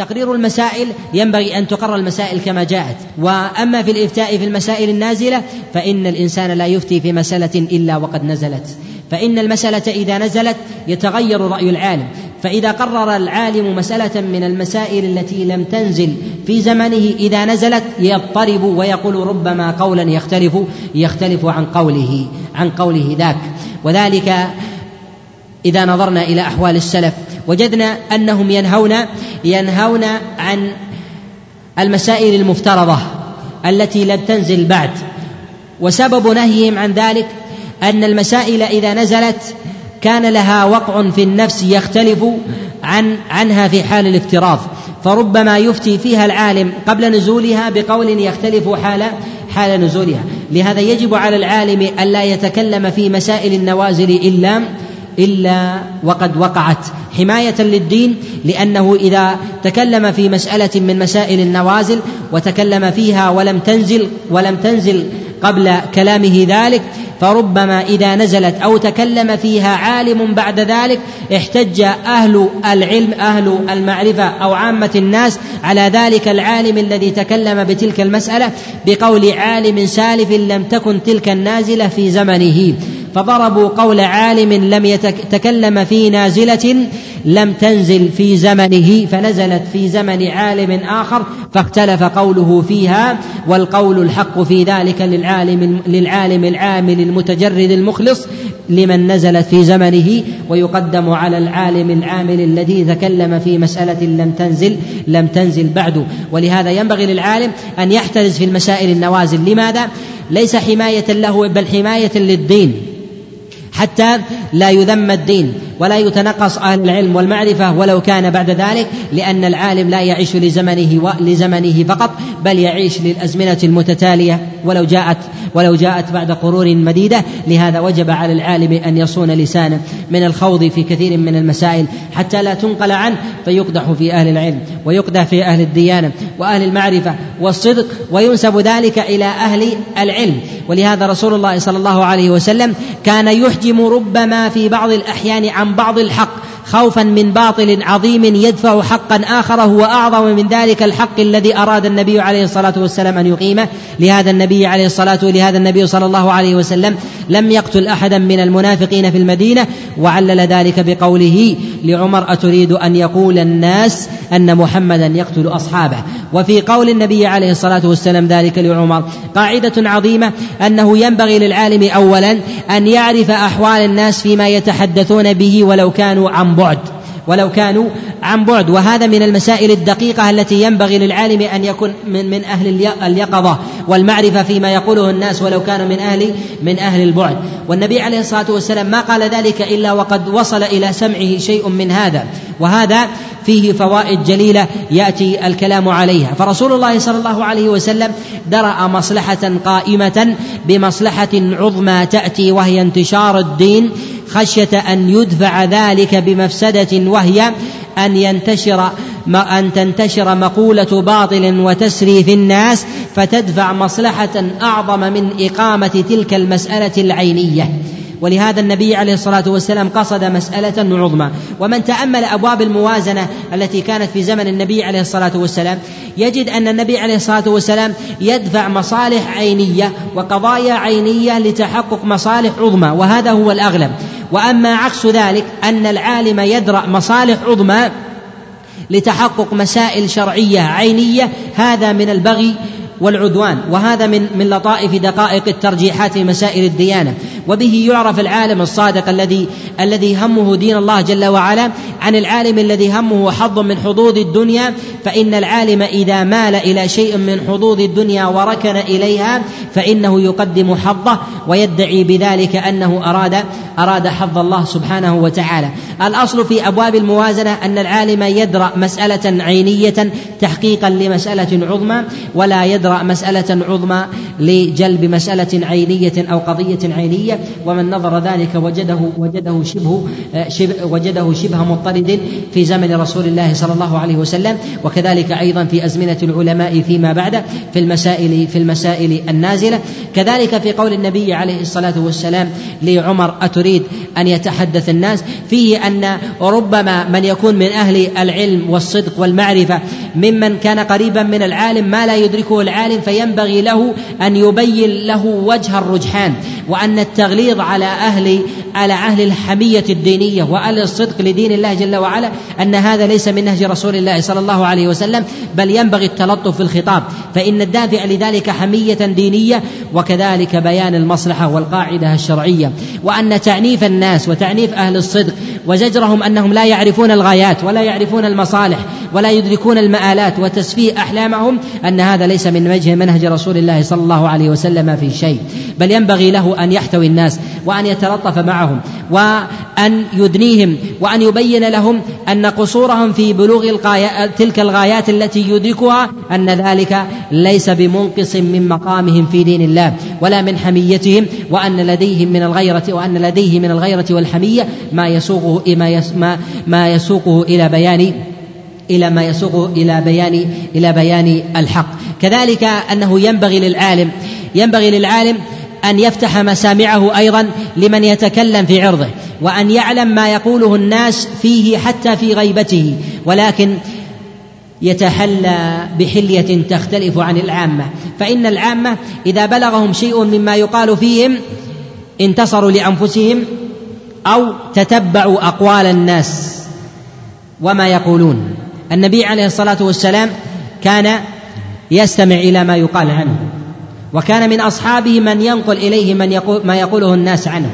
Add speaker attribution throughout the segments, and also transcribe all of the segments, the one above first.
Speaker 1: تقرير المسائل ينبغي أن تقرر المسائل كما جاءت. وأما في الإفتاء في المسائل النازلة فإن الإنسان لا يفتي في مسألة إلا وقد نزلت. فإن المسألة إذا نزلت يتغير رأي العالم. فإذا قرر العالم مسألة من المسائل التي لم تنزل في زمنه إذا نزلت يضطرب ويقول ربما قولا يختلف يختلف عن قوله عن قوله ذاك. وذلك إذا نظرنا إلى أحوال السلف وجدنا أنهم ينهون ينهون عن المسائل المفترضة التي لم تنزل بعد. وسبب نهيهم عن ذلك أن المسائل إذا نزلت كان لها وقع في النفس يختلف عن عنها في حال الافتراض. فربما يفتي فيها العالم قبل نزولها بقول يختلف حال حال نزولها. لهذا يجب على العالم ألا يتكلم في مسائل النوازل إلا إلا وقد وقعت. حماية للدين لأنه إذا تكلم في مسألة من مسائل النوازل وتكلم فيها ولم تنزل ولم تنزل قبل كلامه ذلك فربما إذا نزلت أو تكلم فيها عالم بعد ذلك احتج أهل العلم أهل المعرفة أو عامة الناس على ذلك العالم الذي تكلم بتلك المسألة بقول عالم سالف لم تكن تلك النازلة في زمنه. فضربوا قول عالم لم يتكلم في نازلة لم تنزل في زمنه فنزلت في زمن عالم آخر فاختلف قوله فيها والقول الحق في ذلك للعالم للعالم العامل المتجرد المخلص لمن نزلت في زمنه ويقدم على العالم العامل الذي تكلم في مسألة لم تنزل لم تنزل بعد. ولهذا ينبغي للعالم أن يحترز في المسائل النوازل. لماذا؟ ليس حماية له بل حماية للدين. حتى لا يذم الدين ولا يتنقص أهل العلم والمعرفة ولو كان بعد ذلك لأن العالم لا يعيش لزمنه لزمنه فقط بل يعيش للأزمنة المتتالية. ولو جاءت ولو جاءت بعد قرون مديدة لهذا وجب على العالم أن يصون لسانه من الخوض في كثير من المسائل حتى لا تنقل عنه فيقدح في أهل العلم ويقدح في أهل الديانة وأهل المعرفة والصدق وينسب ذلك إلى أهل العلم. ولهذا رسول الله صلى الله عليه وسلم كان يحجم ربما في بعض الأحيان عن بعض الحق خوفا من باطل عظيم يدفع حقا آخر هو أعظم من ذلك الحق الذي أراد النبي عليه الصلاة والسلام أن يقيمه. لهذا النبي عليه الصلاة ولهذا النبي صلى الله عليه وسلم لم يقتل أحدا من المنافقين في المدينة وعلل ذلك بقوله لعمر أتريد أن يقول الناس أن محمدا يقتل أصحابه؟ وفي قول النبي عليه الصلاة والسلام ذلك لعمر قاعدة عظيمة أنه ينبغي للعالم أولا أن يعرف أحوال الناس فيما يتحدثون به ولو كانوا عن بعد. ولو كانوا عن بعد. وهذا من المسائل الدقيقة التي ينبغي للعالم أن يكون من من أهل اليقظة والمعرفة فيما يقوله الناس ولو كانوا من أهل من أهل البعد. والنبي عليه الصلاة والسلام ما قال ذلك إلا وقد وصل إلى سمعه شيء من هذا. وهذا فيه فوائد جليلة يأتي الكلام عليها. فرسول الله صلى الله عليه وسلم درأ مصلحة قائمة بمصلحة عظمى تأتي وهي انتشار الدين خشية أن يدفع ذلك بمفسدة وهي أن ينتشر أن تنتشر مقولة باطل وتسري في الناس فتدفع مصلحة أعظم من إقامة تلك المسألة العينية. ولهذا النبي عليه الصلاة والسلام قصد مسألة عظمى ومن تأمل أبواب الموازنة التي كانت في زمن النبي عليه الصلاة والسلام يجد أن النبي عليه الصلاة والسلام يدفع مصالح عينية وقضايا عينية لتحقق مصالح عظمى وهذا هو الأغلب. وأما عكس ذلك أن العالم يدرأ مصالح عظمى لتحقق مسائل شرعية عينية هذا من البغي والعدوان وهذا من من لطائف دقائق الترجيحات في مسائل الديانة. وبه يعرف العالم الصادق الذي الذي همه دين الله جل وعلا. عن العالم الذي همه حظ من حظوظ الدنيا فإن العالم إذا مال إلى شيء من حظوظ الدنيا وركن إليها فإنه يقدم حظه ويدعي بذلك أنه أراد أراد حظ الله سبحانه وتعالى. الأصل في أبواب الموازنة أن العالم يدرأ مسألة عينية تحقيقا لمسألة عظمى ولا يدرأ مسألة عظمى لجلب مسألة عينية أو قضية عينية ومن نظر ذلك وجده وجده شبه, شبه وجده شبه مضطرد في زمن رسول الله صلى الله عليه وسلم وكذلك أيضا في أزمنة العلماء فيما بعد في المسائل في المسائل النازلة. كذلك في قول النبي عليه الصلاة والسلام لعمر أتريد أن يتحدث الناس؟ فيه أن ربما من يكون من أهل العلم والصدق والمعرفة ممن كان قريبا من العالم ما لا يدركه العالم فينبغي له أن يبين له وجه الرجحان وأن التغليظ على أهل على أهل الحمية الدينية وأهل الصدق لدين الله جل وعلا أن هذا ليس من نهج رسول الله صلى الله عليه وسلم بل ينبغي التلطف في الخطاب. فإن الدافع لذلك حمية دينية وكذلك بيان المصلحة والقاعدة الشرعية. وأن تعنيف الناس وتعنيف أهل الصدق وزجرهم أنهم لا يعرفون الغايات ولا يعرفون المصالح ولا يدركون المآلات وتسفيه أحلامهم أن هذا ليس من وجه منهج رسول الله صلى الله عليه وسلم في شيء. بل ينبغي له أن يحتوي الناس وأن يتلطف معهم وأن يدنيهم وأن يبين لهم أن قصورهم في بلوغ تلك الغايات التي يدركها أن ذلك ليس بمنقص من مقامهم في دين الله ولا من حميتهم وأن لديهم من الغيرة وأن لديه من الغيرة والحمية ما يسوقه ما يسوقه إلى بيان إلى ما يسوق إلى بيان إلى بيان الحق. كذلك أنه ينبغي للعالم ينبغي للعالم أن يفتح مسامعه أيضا لمن يتكلم في عرضه وأن يعلم ما يقوله الناس فيه حتى في غيبته ولكن يتحلى بحلية تختلف عن العامة. فإن العامة إذا بلغهم شيء مما يقال فيهم انتصروا لأنفسهم أو تتبعوا أقوال الناس وما يقولون. النبي عليه الصلاة والسلام كان يستمع إلى ما يقال عنه وكان من أصحابه من ينقل إليه من يقول ما يقوله الناس عنه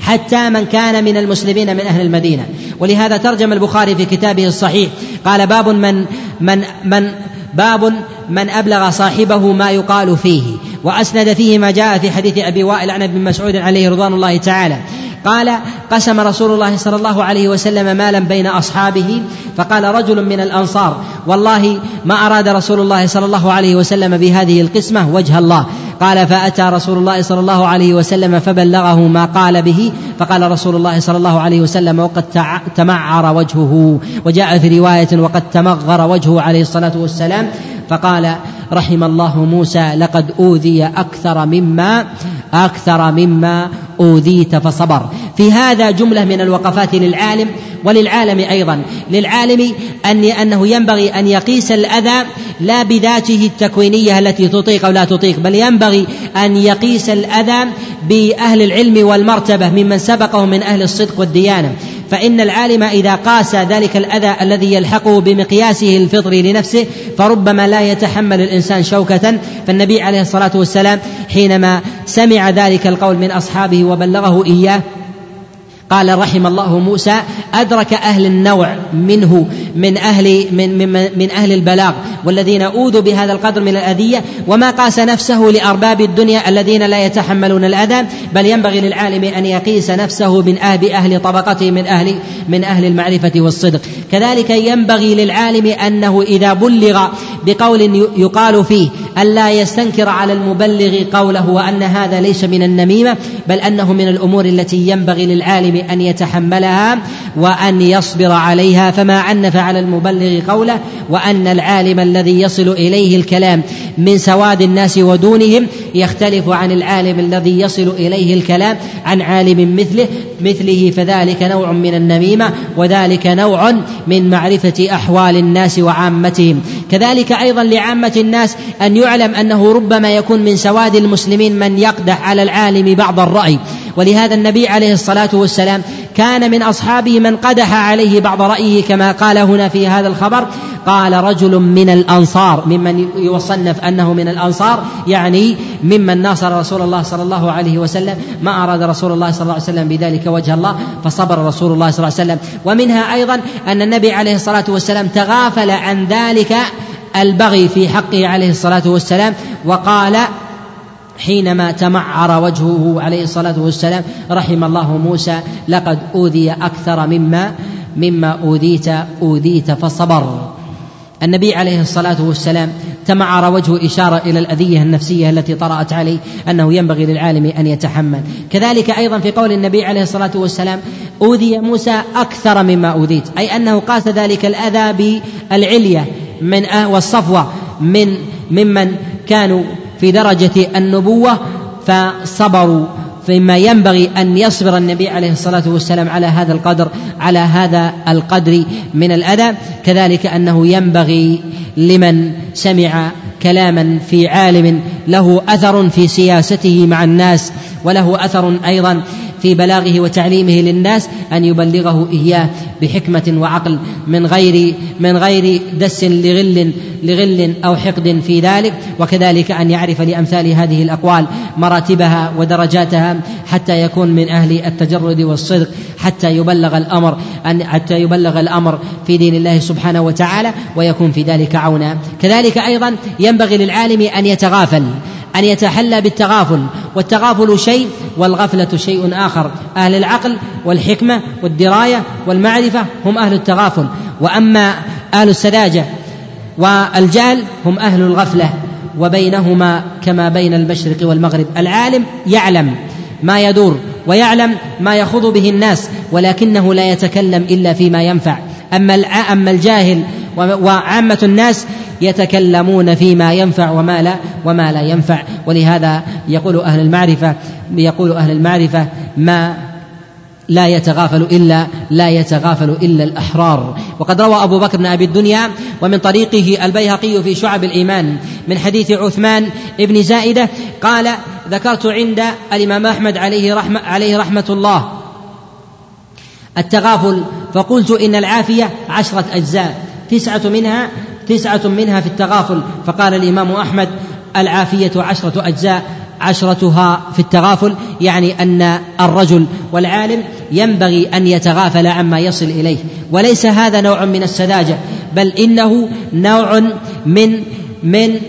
Speaker 1: حتى من كان من المسلمين من أهل المدينة. ولهذا ترجم البخاري في كتابه الصحيح قال باب من من من باب من أبلغ صاحبه ما يقال فيه وأسند فيه ما جاء في حديث أبي وائل عن ابن مسعود عليه رضوان الله تعالى قال قسم رسول الله صلى الله عليه وسلم مالا بين أصحابه فقال رجل من الأنصار والله ما أراد رسول الله صلى الله عليه وسلم بهذه القسمة وجه الله. قال فأتى رسول الله صلى الله عليه وسلم فبلغه ما قال به فقال رسول الله صلى الله عليه وسلم وقد تمعر وجهه. وجاء في رواية وقد تمغر وجهه عليه الصلاة والسلام فقال رحم الله موسى لقد أوذي أكثر مما أكثر مما أوذيت فصبر. في هذا جملة من الوقفات للعالم وللعالم أيضا. للعالم ان أنه ينبغي أن يقيس الأذى لا بذاته التكوينية التي تطيق أو لا تطيق بل ينبغي أن يقيس الأذى بأهل العلم والمرتبة ممن سبقه من أهل الصدق والديانة. فإن العالم إذا قاس ذلك الأذى الذي يلحقه بمقياسه الفطري لنفسه فربما لا يتحمل الإنسان شوكة. فالنبي عليه الصلاة والسلام حينما سمع ذلك القول من أصحابه وبلغه إياه قال رحم الله موسى أدرك أهل النوع منه من أهل من, من, من أهل البلاغ والذين أوذوا بهذا القدر من الأذية وما قاس نفسه لأرباب الدنيا الذين لا يتحملون الأذى بل ينبغي للعالم أن يقيس نفسه من أهل أهل طبقته من أهل من أهل المعرفة والصدق. كذلك ينبغي للعالم أنه إذا بلغ بقول يقال فيه ألا يستنكر على المبلغ قوله وأن هذا ليس من النميمة بل أنه من الأمور التي ينبغي للعالم أن يتحملها وأن يصبر عليها فما عنف على المبلغ قوله وأن العالم الذي يصل إليه الكلام من سواد الناس ودونهم يختلف عن العالم الذي يصل إليه الكلام عن عالم مثله مثله فذلك نوع من النميمة وذلك نوع من معرفة أحوال الناس وعامتهم. كذلك أيضا لعامة الناس أن يعلم أنه ربما يكون من سواد المسلمين من يقدح على العالم بعض الرأي. ولهذا النبي عليه الصلاة والسلام كان من أصحابه من قدح عليه بعض رأيه كما قال هنا في هذا الخبر. قال رجل من الأنصار ممن يصنف أنه من الأنصار يعني ممن ناصر رسول الله صلى الله عليه وسلم ما أراد رسول الله صلى الله عليه وسلم بذلك وجه الله فصبر رسول الله صلى الله عليه وسلم. ومنها أيضا أن النبي عليه الصلاة والسلام تغافل عن ذلك البغي في حقه عليه الصلاة والسلام وقال حينما تمعر وجهه عليه الصلاة والسلام رحم الله موسى لقد أوذي أكثر مما مما أوذيت أوذيت فصبر. النبي عليه الصلاة والسلام تمعر وجهه إشارة إلى الأذية النفسية التي طرأت عليه أنه ينبغي للعالم أن يتحمل. كذلك أيضا في قول النبي عليه الصلاة والسلام أوذي موسى أكثر مما أوذيت. أي أنه قاس ذلك الأذى بالعلية من والصفوة من ممن كانوا في درجة النبوة فصبروا. فيما ينبغي أن يصبر النبي عليه الصلاة والسلام على هذا القدر على هذا القدر من الأذى. كذلك أنه ينبغي لمن سمع كلاما في عالم له أثر في سياسته مع الناس وله أثر أيضا في بلاغه وتعليمه للناس أن يبلغه إياه بحكمة وعقل من غير من غير دس لغل لغل أو حقد في ذلك وكذلك أن يعرف لأمثال هذه الأقوال مراتبها ودرجاتها حتى يكون من أهل التجرد والصدق حتى يبلغ الامر ان حتى يبلغ الأمر في دين الله سبحانه وتعالى ويكون في ذلك عونا. كذلك أيضا ينبغي للعالم أن يتغافل. أن يتحلى بالتغافل والتغافل شيء والغفلة شيء آخر. أهل العقل والحكمة والدراية والمعرفة هم أهل التغافل. وأما أهل السذاجة والجهل هم أهل الغفلة. وبينهما كما بين المشرق والمغرب. العالم يعلم ما يدور ويعلم ما يخوض به الناس ولكنه لا يتكلم إلا فيما ينفع. أما أما الجاهل وعامة الناس يتكلمون فيما ينفع وما لا وما لا ينفع. ولهذا يقول أهل المعرفة يقول أهل المعرفة ما لا يتغافل إلا لا يتغافل إلا الأحرار. وقد روى أبو بكر بن أبي الدنيا ومن طريقه البيهقي في شعب الإيمان من حديث عثمان بن زائدة قال ذكرت عند الإمام أحمد عليه رحمة, عليه رحمة الله التغافل فقلت إن العافية عشرة أجزاء تسعة منها تسعة منها في التغافل. فقال الإمام أحمد العافية عشرة أجزاء عشرتها في التغافل يعني أن الرجل والعالم ينبغي أن يتغافل عما يصل إليه. وليس هذا نوع من السذاجة بل إنه نوع من من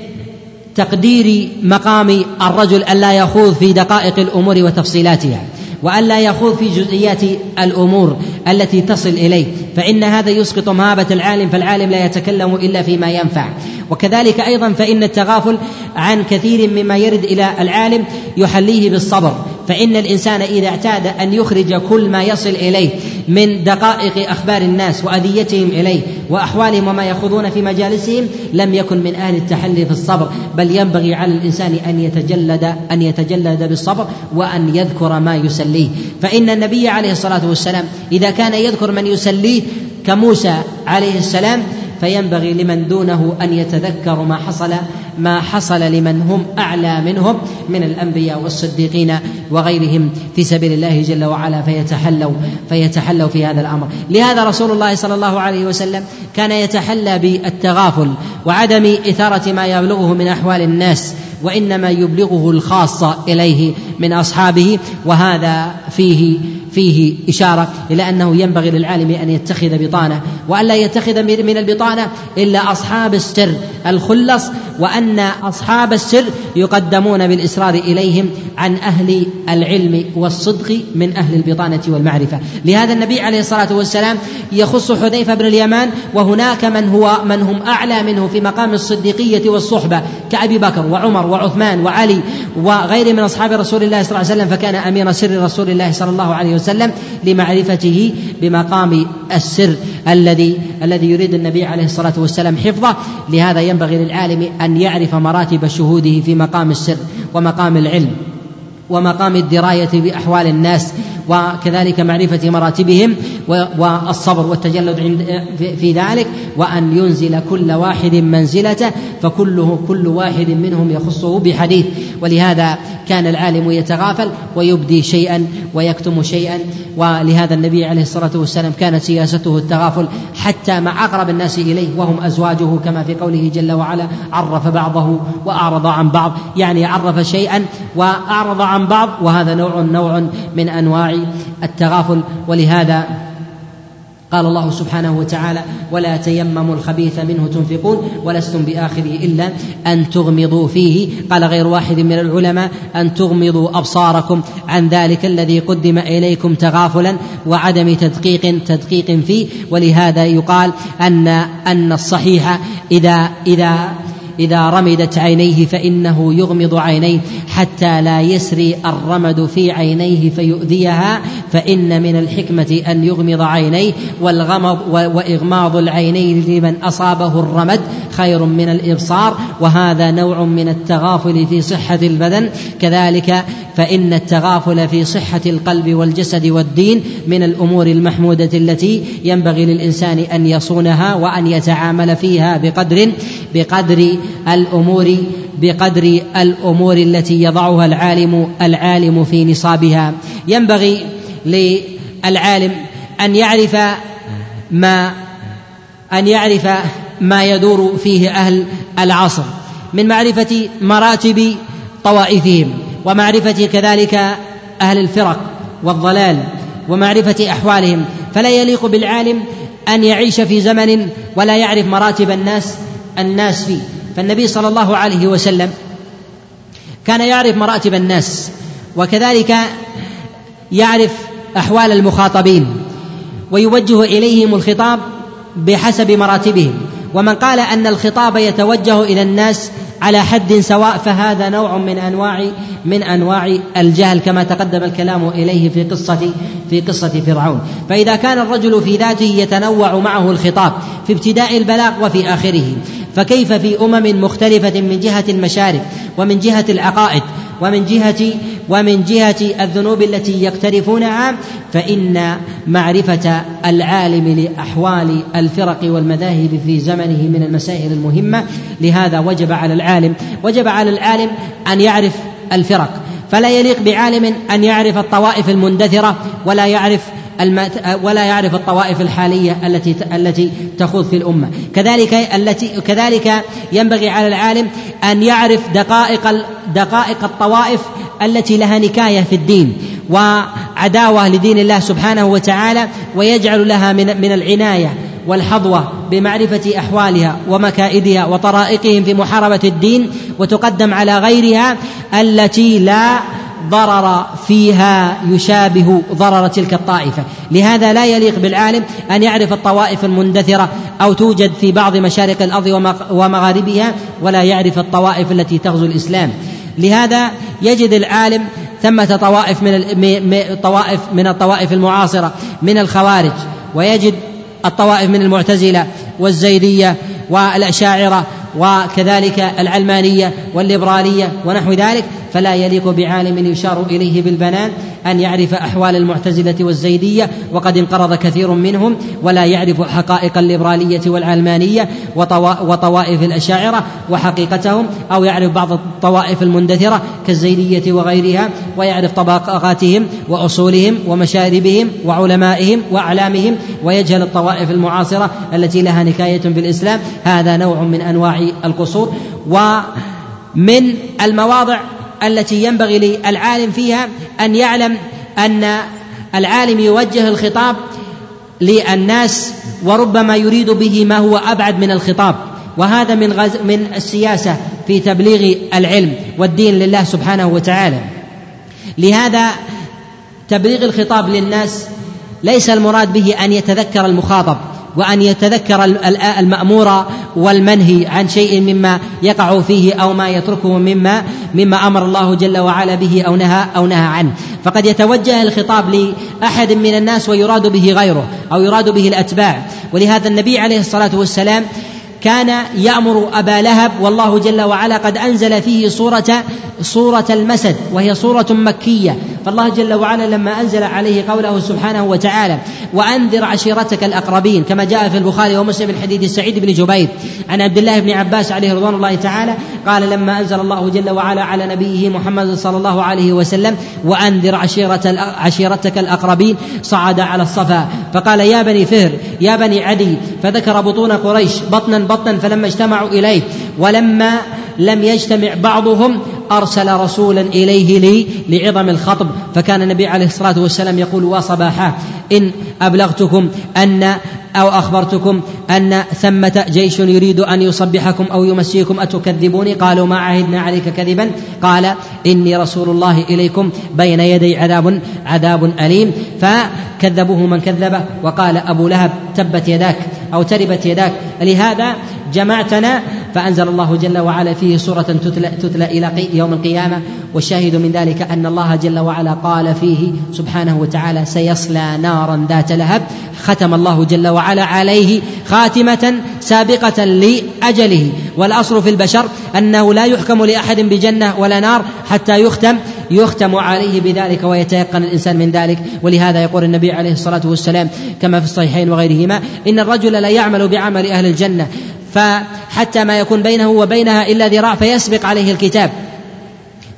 Speaker 1: تقدير مقام الرجل ألا يخوض في دقائق الأمور وتفصيلاتها. والا يخوض في جزئيات الأمور التي تصل إليه فإن هذا يسقط مهابة العالم فالعالم لا يتكلم إلا فيما ينفع. وكذلك أيضا فإن التغافل عن كثير مما يرد إلى العالم يحليه بالصبر. فإن الإنسان إذا اعتاد أن يخرج كل ما يصل إليه من دقائق أخبار الناس وأذيتهم إليه وأحوالهم وما يخوضون في مجالسهم لم يكن من أهل التحلي في الصبر بل ينبغي على الإنسان أن يتجلد أن يتجلد بالصبر وأن يذكر ما يسليه. فإن النبي عليه الصلاة والسلام إذا كان يذكر من يسليه كموسى عليه السلام فينبغي لمن دونه أن يتذكر ما حصل ما حصل لمن هم أعلى منهم من الأنبياء والصديقين وغيرهم في سبيل الله جل وعلا فيتحلوا فيتحلوا في هذا الأمر. لهذا رسول الله صلى الله عليه وسلم كان يتحلى بالتغافل وعدم إثارة ما يبلغه من أحوال الناس وإنما يبلغه الخاصه إليه من أصحابه وهذا فيه فيه إشارة إلى أنه ينبغي للعالم أن يتخذ بطانة وألا يتخذ من البطانة إلا أصحاب السر الخلص وأن أصحاب السر يقدمون بالإصرار إليهم عن أهل العلم والصدق من أهل البطانة والمعرفة. لهذا النبي عليه الصلاة والسلام يخص حذيفة بن اليمان وهناك من هو من هم أعلى منه في مقام الصديقية والصحبة كأبي بكر وعمر وعثمان وعلي وغير من أصحاب رسول الله صلى الله عليه وسلم فكان أمير سر رسول الله صلى الله عليه وسلم لمعرفته بمقام السر الذي الذي يريد النبي عليه الصلاة والسلام حفظه. لهذا ينبغي للعالم أن يعرف مراتب شهوده في مقام السر ومقام العلم ومقام الدراية بأحوال الناس. وكذلك معرفة مراتبهم والصبر والتجلد عند في ذلك وأن ينزل كل واحد منزلته فكله كل واحد منهم يخصه بحديث. ولهذا كان العالم يتغافل ويبدي شيئا ويكتم شيئا. ولهذا النبي عليه الصلاة والسلام كانت سياسته التغافل حتى مع أقرب الناس إليه وهم أزواجه كما في قوله جل وعلا عرف بعضه وأعرض عن بعض. يعني عرف شيئا وأعرض عن بعض وهذا نوع نوع من انواع التغافل ولهذا قال الله سبحانه وتعالى ولا تيمموا الخبيث منه تنفقون ولستم باخره إلا أن تغمضوا فيه. قال غير واحد من العلماء أن تغمضوا أبصاركم عن ذلك الذي قدم إليكم تغافلا وعدم تدقيق تدقيق فيه. ولهذا يقال أن أن الصحيح إذا إذا إذا رمدت عينيه فإنه يغمض عينيه حتى لا يسري الرمد في عينيه فيؤذيها فإن من الحكمة أن يغمض عينيه والغمض وإغماض العينين لمن أصابه الرمد خير من الإبصار وهذا نوع من التغافل في صحة البدن. كذلك فإن التغافل في صحة القلب والجسد والدين من الأمور المحمودة التي ينبغي للإنسان أن يصونها وأن يتعامل فيها بقدر بقدر الأمور بقدر الأمور التي يضعها العالم العالم في نصابها. ينبغي للعالم أن يعرف ما أن يعرف ما يدور فيه أهل العصر من معرفة مراتب طوائفهم ومعرفة كذلك أهل الفرق والضلال ومعرفة أحوالهم. فلا يليق بالعالم أن يعيش في زمن ولا يعرف مراتب الناس الناس فيه. فالنبي صلى الله عليه وسلم كان يعرف مراتب الناس وكذلك يعرف أحوال المخاطبين ويوجه إليهم الخطاب بحسب مراتبهم. ومن قال أن الخطاب يتوجه إلى الناس على حد سواء فهذا نوع من أنواع من أنواع الجهل كما تقدم الكلام إليه في قصة في قصة فرعون. فإذا كان الرجل في ذاته يتنوع معه الخطاب في ابتداء البلاغ وفي آخره فكيف في أمم مختلفة من جهة المشارب ومن جهة العقائد ومن جهة ومن جهة الذنوب التي يقترفونها فإن معرفة العالم لأحوال الفرق والمذاهب في زمنه من المسائل المهمة لهذا وجب على العالم وجب على العالم أن يعرف الفرق. فلا يليق بعالم أن يعرف الطوائف المندثرة ولا يعرف ولا يعرف الطوائف الحالية التي التي تخوض في الأمة. كذلك التي كذلك ينبغي على العالم أن يعرف دقائق دقائق الطوائف التي لها نكاية في الدين وعداوة لدين الله سبحانه وتعالى ويجعل لها من من العناية والحظوة بمعرفة أحوالها ومكائدها وطرائقهم في محاربة الدين وتقدم على غيرها التي لا ضرر فيها يشابه ضرر تلك الطائفة. لهذا لا يليق بالعالم أن يعرف الطوائف المندثرة أو توجد في بعض مشارق الأرض ومغاربها ولا يعرف الطوائف التي تغزو الإسلام. لهذا يجد العالم ثمة طوائف من طوائف من الطوائف المعاصرة من الخوارج. ويجد الطوائف من المعتزلة والزيدية والأشاعرة وكذلك العلمانية والليبرالية ونحو ذلك فلا يليق بعالم يشار إليه بالبنان. أن يعرف أحوال المعتزلة والزيدية وقد انقرض كثير منهم ولا يعرف حقائق الليبراليه والعلمانية وطوائف الأشاعرة وحقيقتهم أو يعرف بعض الطوائف المندثرة كالزيدية وغيرها ويعرف طبقاتهم وأصولهم ومشاربهم وعلمائهم وأعلامهم ويجهل الطوائف المعاصرة التي لها نكاية بالاسلام هذا نوع من أنواع القصور. ومن المواضع التي ينبغي للعالم فيها أن يعلم أن العالم يوجه الخطاب للناس وربما يريد به ما هو أبعد من الخطاب. وهذا من غز من السياسة في تبليغ العلم والدين لله سبحانه وتعالى. لهذا تبليغ الخطاب للناس ليس المراد به أن يتذكر المخاطب وأن يتذكر المأمور والمنهي عن شيء مما يقع فيه أو ما يتركه مما مما أمر الله جل وعلا به أو نهى أو نهى عنه. فقد يتوجه الخطاب لأحد من الناس ويراد به غيره أو يراد به الأتباع. ولهذا النبي عليه الصلاة والسلام كان يأمر أبا لهب والله جل وعلا قد أنزل فيه صورة صورة المسد وهي صورة مكية. فالله جل وعلا لما أنزل عليه قوله سبحانه وتعالى وأنذر عشيرتك الأقربين كما جاء في البخاري ومسلم من حديث سعيد بن جبير. عن عبد الله بن عباس عليه رضوان الله تعالى قال لما أنزل الله جل وعلا على نبيه محمد صلى الله عليه وسلم وأنذر عشيرة عشيرتك الأقربين صعد على الصفا. فقال يا بني فهر يا بني عدي. فذكر بطون قريش بطنا بطنا فلما اجتمعوا إليه ولما لم يجتمع بعضهم أرسل رسولا إليه لي لعظم الخطب. فكان النبي عليه الصلاة والسلام يقول وصباحا إن أبلغتكم أن أو أخبرتكم أن ثمة جيش يريد أن يصبحكم أو يمسيكم أتكذبوني؟ قالوا ما عهدنا عليك كذبا. قال إني رسول الله إليكم بين يدي عذاب عذاب أليم. فكذبوه من كذبه وقال أبو لهب تبت يداك أو تربت يداك. لهذا جمعتنا فأنزل الله جل وعلا فيه سورة تتلى, تتلى إلى يوم القيامة والشاهد من ذلك أن الله جل وعلا قال فيه سبحانه وتعالى سيصلى نارا ذات لهب. ختم الله جل وعلا عليه خاتمة سابقة لأجله. والأصل في البشر أنه لا يحكم لأحد بجنة ولا نار حتى يختم يختم عليه بذلك ويتيقن الإنسان من ذلك. ولهذا يقول النبي عليه الصلاة والسلام كما في الصحيحين وغيرهما إن الرجل لا يعمل بعمل أهل الجنة فحتى ما يكون بينه وبينها إلا ذراع فيسبق عليه الكتاب.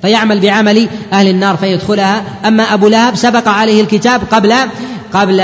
Speaker 1: فيعمل بعمل أهل النار فيدخلها. أما أبو لهب سبق عليه الكتاب قبل قبل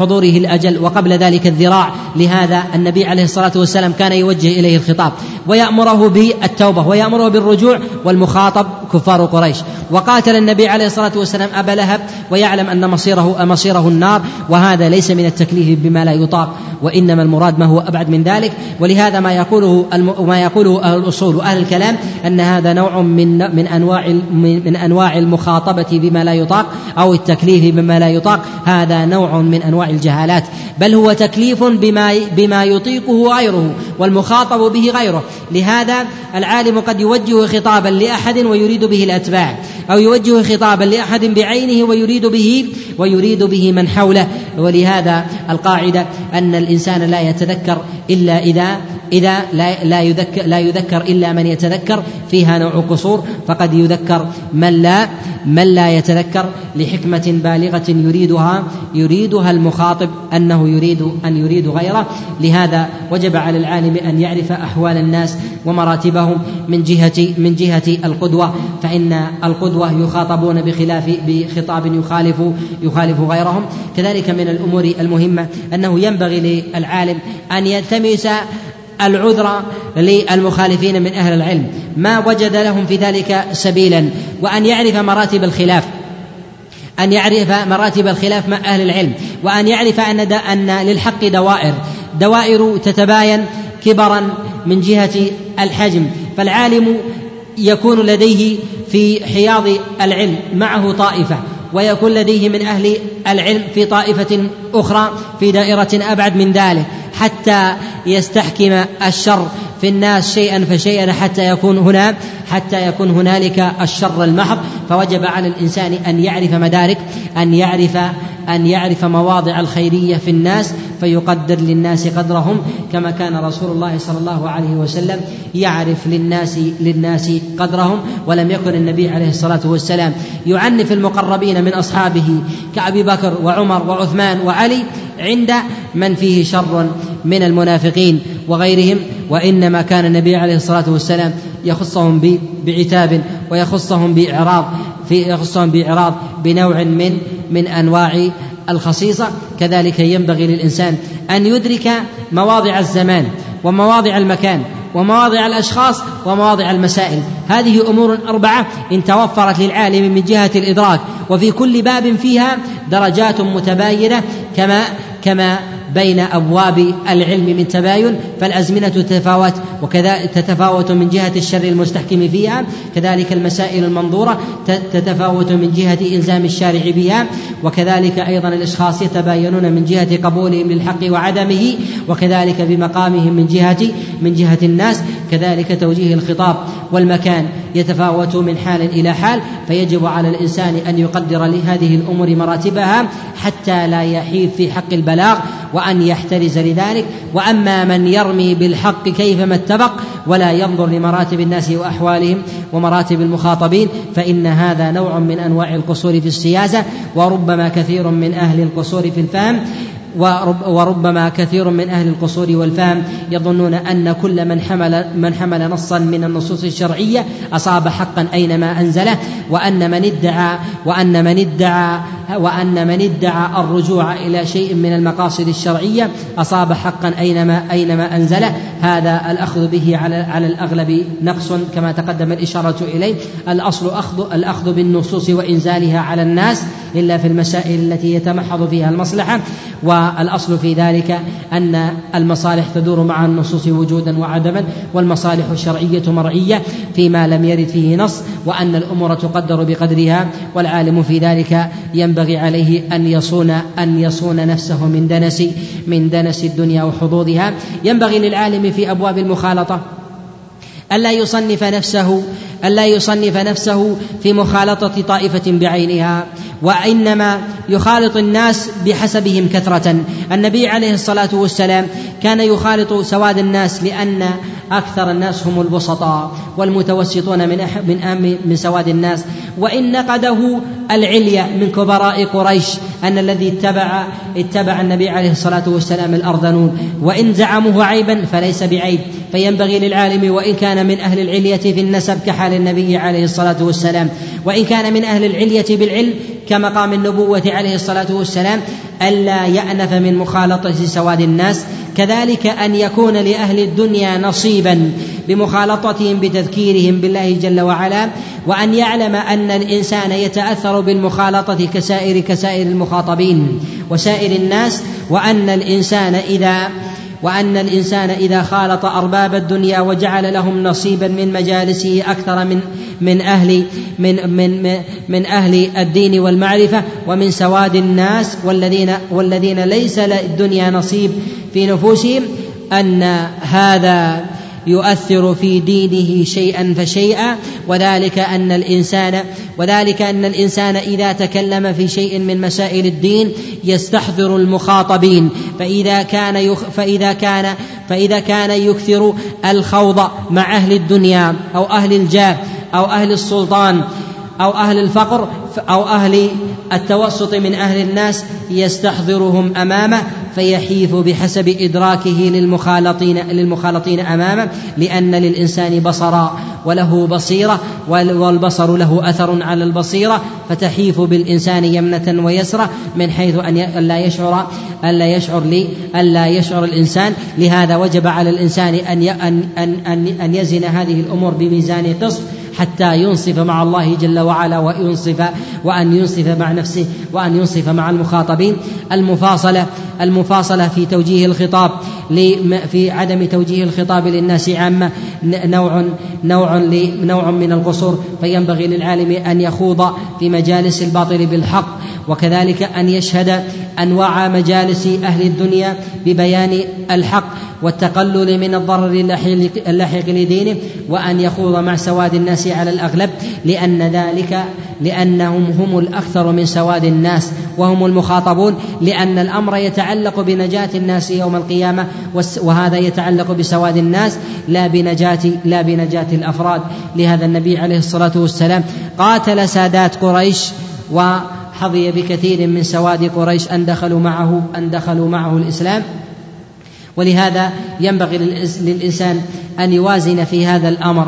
Speaker 1: حضوره الأجل وقبل ذلك الذراع. لهذا النبي عليه الصلاة والسلام كان يوجه إليه الخطاب. ويأمره بالتوبة ويأمره بالرجوع والمخاطب كفار قريش. وقاتل النبي عليه الصلاة والسلام أبا لهب ويعلم أن مصيره مصيره النار وهذا ليس من التكليف بما لا يطاق وإنما المراد ما هو أبعد من ذلك. ولهذا ما يقوله ما يقوله أهل الأصول وأهل الكلام أن هذا نوع من من أنواع من أنواع المخاطبة بما لا يطاق أو التكليف بما لا يطاق. هذا نوع من أنواع الجهالات بل هو تكليف بما بما يطيقه غيره والمخاطب به غيره. لهذا العالم قد يوجه خطابا لأحد ويريد به الأتباع أو يوجه خطابا لأحد بعينه ويريد به ويريد به من حوله. ولهذا القاعدة أن الإنسان لا يتذكر إلا إذا إذا لا لا يذكر لا يذكر إلا من يتذكر فيها نوع قصور فقد يذكر من لا من لا يتذكر لحكمة بالغة يريدها يريدها المخاطب أنه يريد أن يريد غيره. لهذا وجب على العالم أن يعرف أحوال الناس ومراتبهم من جهة من جهة القدوة فإن القدوة يخاطبون بخلاف بخطاب يخالف يخالف غيرهم. كذلك من الأمور المهمة أنه ينبغي للعالم أن يلتمس العذر للمخالفين من أهل العلم. ما وجد لهم في ذلك سبيلا. وأن يعرف مراتب الخلاف. أن يعرف مراتب الخلاف مع أهل العلم. وأن يعرف أن أن للحق دوائر. دوائر تتباين كبرا من جهة الحجم. فالعالم يكون لديه في حياض العلم. معه طائفة. ويكون لديه من أهل العلم في طائفة أخرى في دائرة أبعد من ذلك. حتى يستحكم الشر في الناس شيئا فشيئا حتى يكون هنا حتى يكون هنالك الشر المحض. فوجب على الإنسان أن يعرف مدارك أن يعرف أن يعرف مواضع الخيرية في الناس فيقدر للناس قدرهم كما كان رسول الله صلى الله عليه وسلم يعرف للناس للناس قدرهم ولم يكن النبي عليه الصلاة والسلام يعنف المقربين من أصحابه كأبي بكر وعمر وعثمان وعلي عند من فيه شر من المنافقين وغيرهم وإنما كان النبي عليه الصلاة والسلام يخصهم بعتاب ويخصهم بإعراض في يخصهم بإعراض بنوع من من أنواع الخصيصة. كذلك ينبغي للإنسان أن يدرك مواضع الزمان ومواضع المكان ومواضع الأشخاص ومواضع المسائل. هذه أمور أربعة إن توفرت للعالم من جهة الإدراك وفي كل باب فيها درجات متباينة كما كما بين أبواب العلم من تباين فالأزمنة تتفاوت وكذا تتفاوت من جهة الشر المستحكم فيها كذلك المسائل المنظورة تتفاوت من جهة إلزام الشارع بها وكذلك أيضا الأشخاص يتباينون من جهة قبولهم للحق وعدمه وكذلك بمقامهم من جهه من جهة الناس كذلك توجيه الخطاب والمكان. يتفاوت من حال إلى حال فيجب على الإنسان أن يقدر لهذه الأمور مراتبها حتى لا يحيف في حق البلاغ وأن يحترز لذلك. وأما من يرمي بالحق كيفما اتفق ولا ينظر لمراتب الناس وأحوالهم ومراتب المخاطبين فإن هذا نوع من أنواع القصور في السياسة وربما كثير من أهل القصور في الفهم. وربما كثير من أهل القصور والفهم يظنون أن كل من حمل من حمل نصا من النصوص الشرعية أصاب حقا أينما أنزله وأن من ادعى وأن من ادعى وأن من ادعى الرجوع إلى شيء من المقاصد الشرعية أصاب حقا أينما أينما أنزله. هذا الأخذ به على على الأغلب نقص كما تقدم الإشارة إليه. الأصل أخذ الأخذ بالنصوص وإنزالها على الناس إلا في المسائل التي يتمحض فيها المصلحة. والأصل في ذلك أن المصالح تدور مع النصوص وجودا وعدما والمصالح الشرعية مرعيه فيما لم يرد فيه نص وأن الأمور تقدر بقدرها والعالم في ذلك ينبغي عليه أن يصون أن يصون نفسه من دنس من دنس الدنيا وحظوظها. ينبغي للعالم في أبواب المخالطة ألا يصنف نفسه ألا يصنف نفسه في مخالطة طائفة بعينها وإنما يخالط الناس بحسبهم كثرة. النبي عليه الصلاة والسلام كان يخالط سواد الناس لأن أكثر الناس هم البسطاء والمتوسطون من من من سواد الناس وإن نقده العلية من كبراء قريش أن الذي اتبع اتبع النبي عليه الصلاة والسلام الأرذنون. وإن زعموه عيبا فليس بعيب. فينبغي للعالم وإن كان من أهل العلية في النسب كحال النبي عليه الصلاة والسلام. وإن كان من أهل العلية بالعلم كمقام النبوة عليه الصلاة والسلام ألا يأنف من مخالطة سواد الناس. كذلك أن يكون لأهل الدنيا نصيبا. بمخالطتهم بتذكيرهم بالله جل وعلا وأن يعلم أن الإنسان يتأثر بالمخالطة كسائر كسائر المخاطبين وسائر الناس وأن الإنسان إذا وأن الإنسان إذا خالط أرباب الدنيا وجعل لهم نصيبا من مجالسه أكثر من من أهل من من من أهل الدين والمعرفة ومن سواد الناس والذين والذين ليس للدنيا نصيب في نفوسهم أن هذا يؤثر في دينه شيئا فشيئا وذلك أن الإنسان وذلك أن الإنسان إذا تكلم في شيء من مسائل الدين يستحضر المخاطبين. فإذا كان يخ فإذا كان فإذا كان يكثر الخوض مع أهل الدنيا أو أهل الجاه أو أهل السلطان أو أهل الفقر أو أهل التوسط من أهل الناس يستحضرهم أمامه فيحيف بحسب إدراكه للمخالطين للمخالطين أمامه لأن للإنسان بصرا وله بصيرة والبصر له أثر على البصيرة فتحيف بالإنسان يمنة ويسرة من حيث أن لا يشعر ألا يشعر لي ألا يشعر الإنسان. لهذا وجب على الإنسان أن أن أن أن يزن هذه الأمور بميزان قسط حتى ينصف مع الله جل وعلا وينصف وأن ينصف مع نفسه وأن ينصف مع المخاطبين. المفاصلة المفاصلة في توجيه الخطاب في عدم توجيه الخطاب للناس عامة. نوع نوع نوع من القصور. فينبغي للعالم أن يخوض في مجالس الباطل بالحق وكذلك أن يشهد أنواع مجالس أهل الدنيا ببيان الحق. والتقلل من الضرر اللاحق لدينه وأن يخوض مع سواد الناس على الأغلب لأن ذلك لأنهم هم الأكثر من سواد الناس وهم المخاطبون لأن الأمر يتعلق بنجاة الناس يوم القيامة وهذا يتعلق بسواد الناس لا بنجاة لا بنجاة الأفراد. لهذا النبي عليه الصلاة والسلام قاتل سادات قريش وحظي بكثير من سواد قريش أن دخلوا معه أن دخلوا معه الإسلام. ولهذا ينبغي للإنسان أن يوازن في هذا الأمر.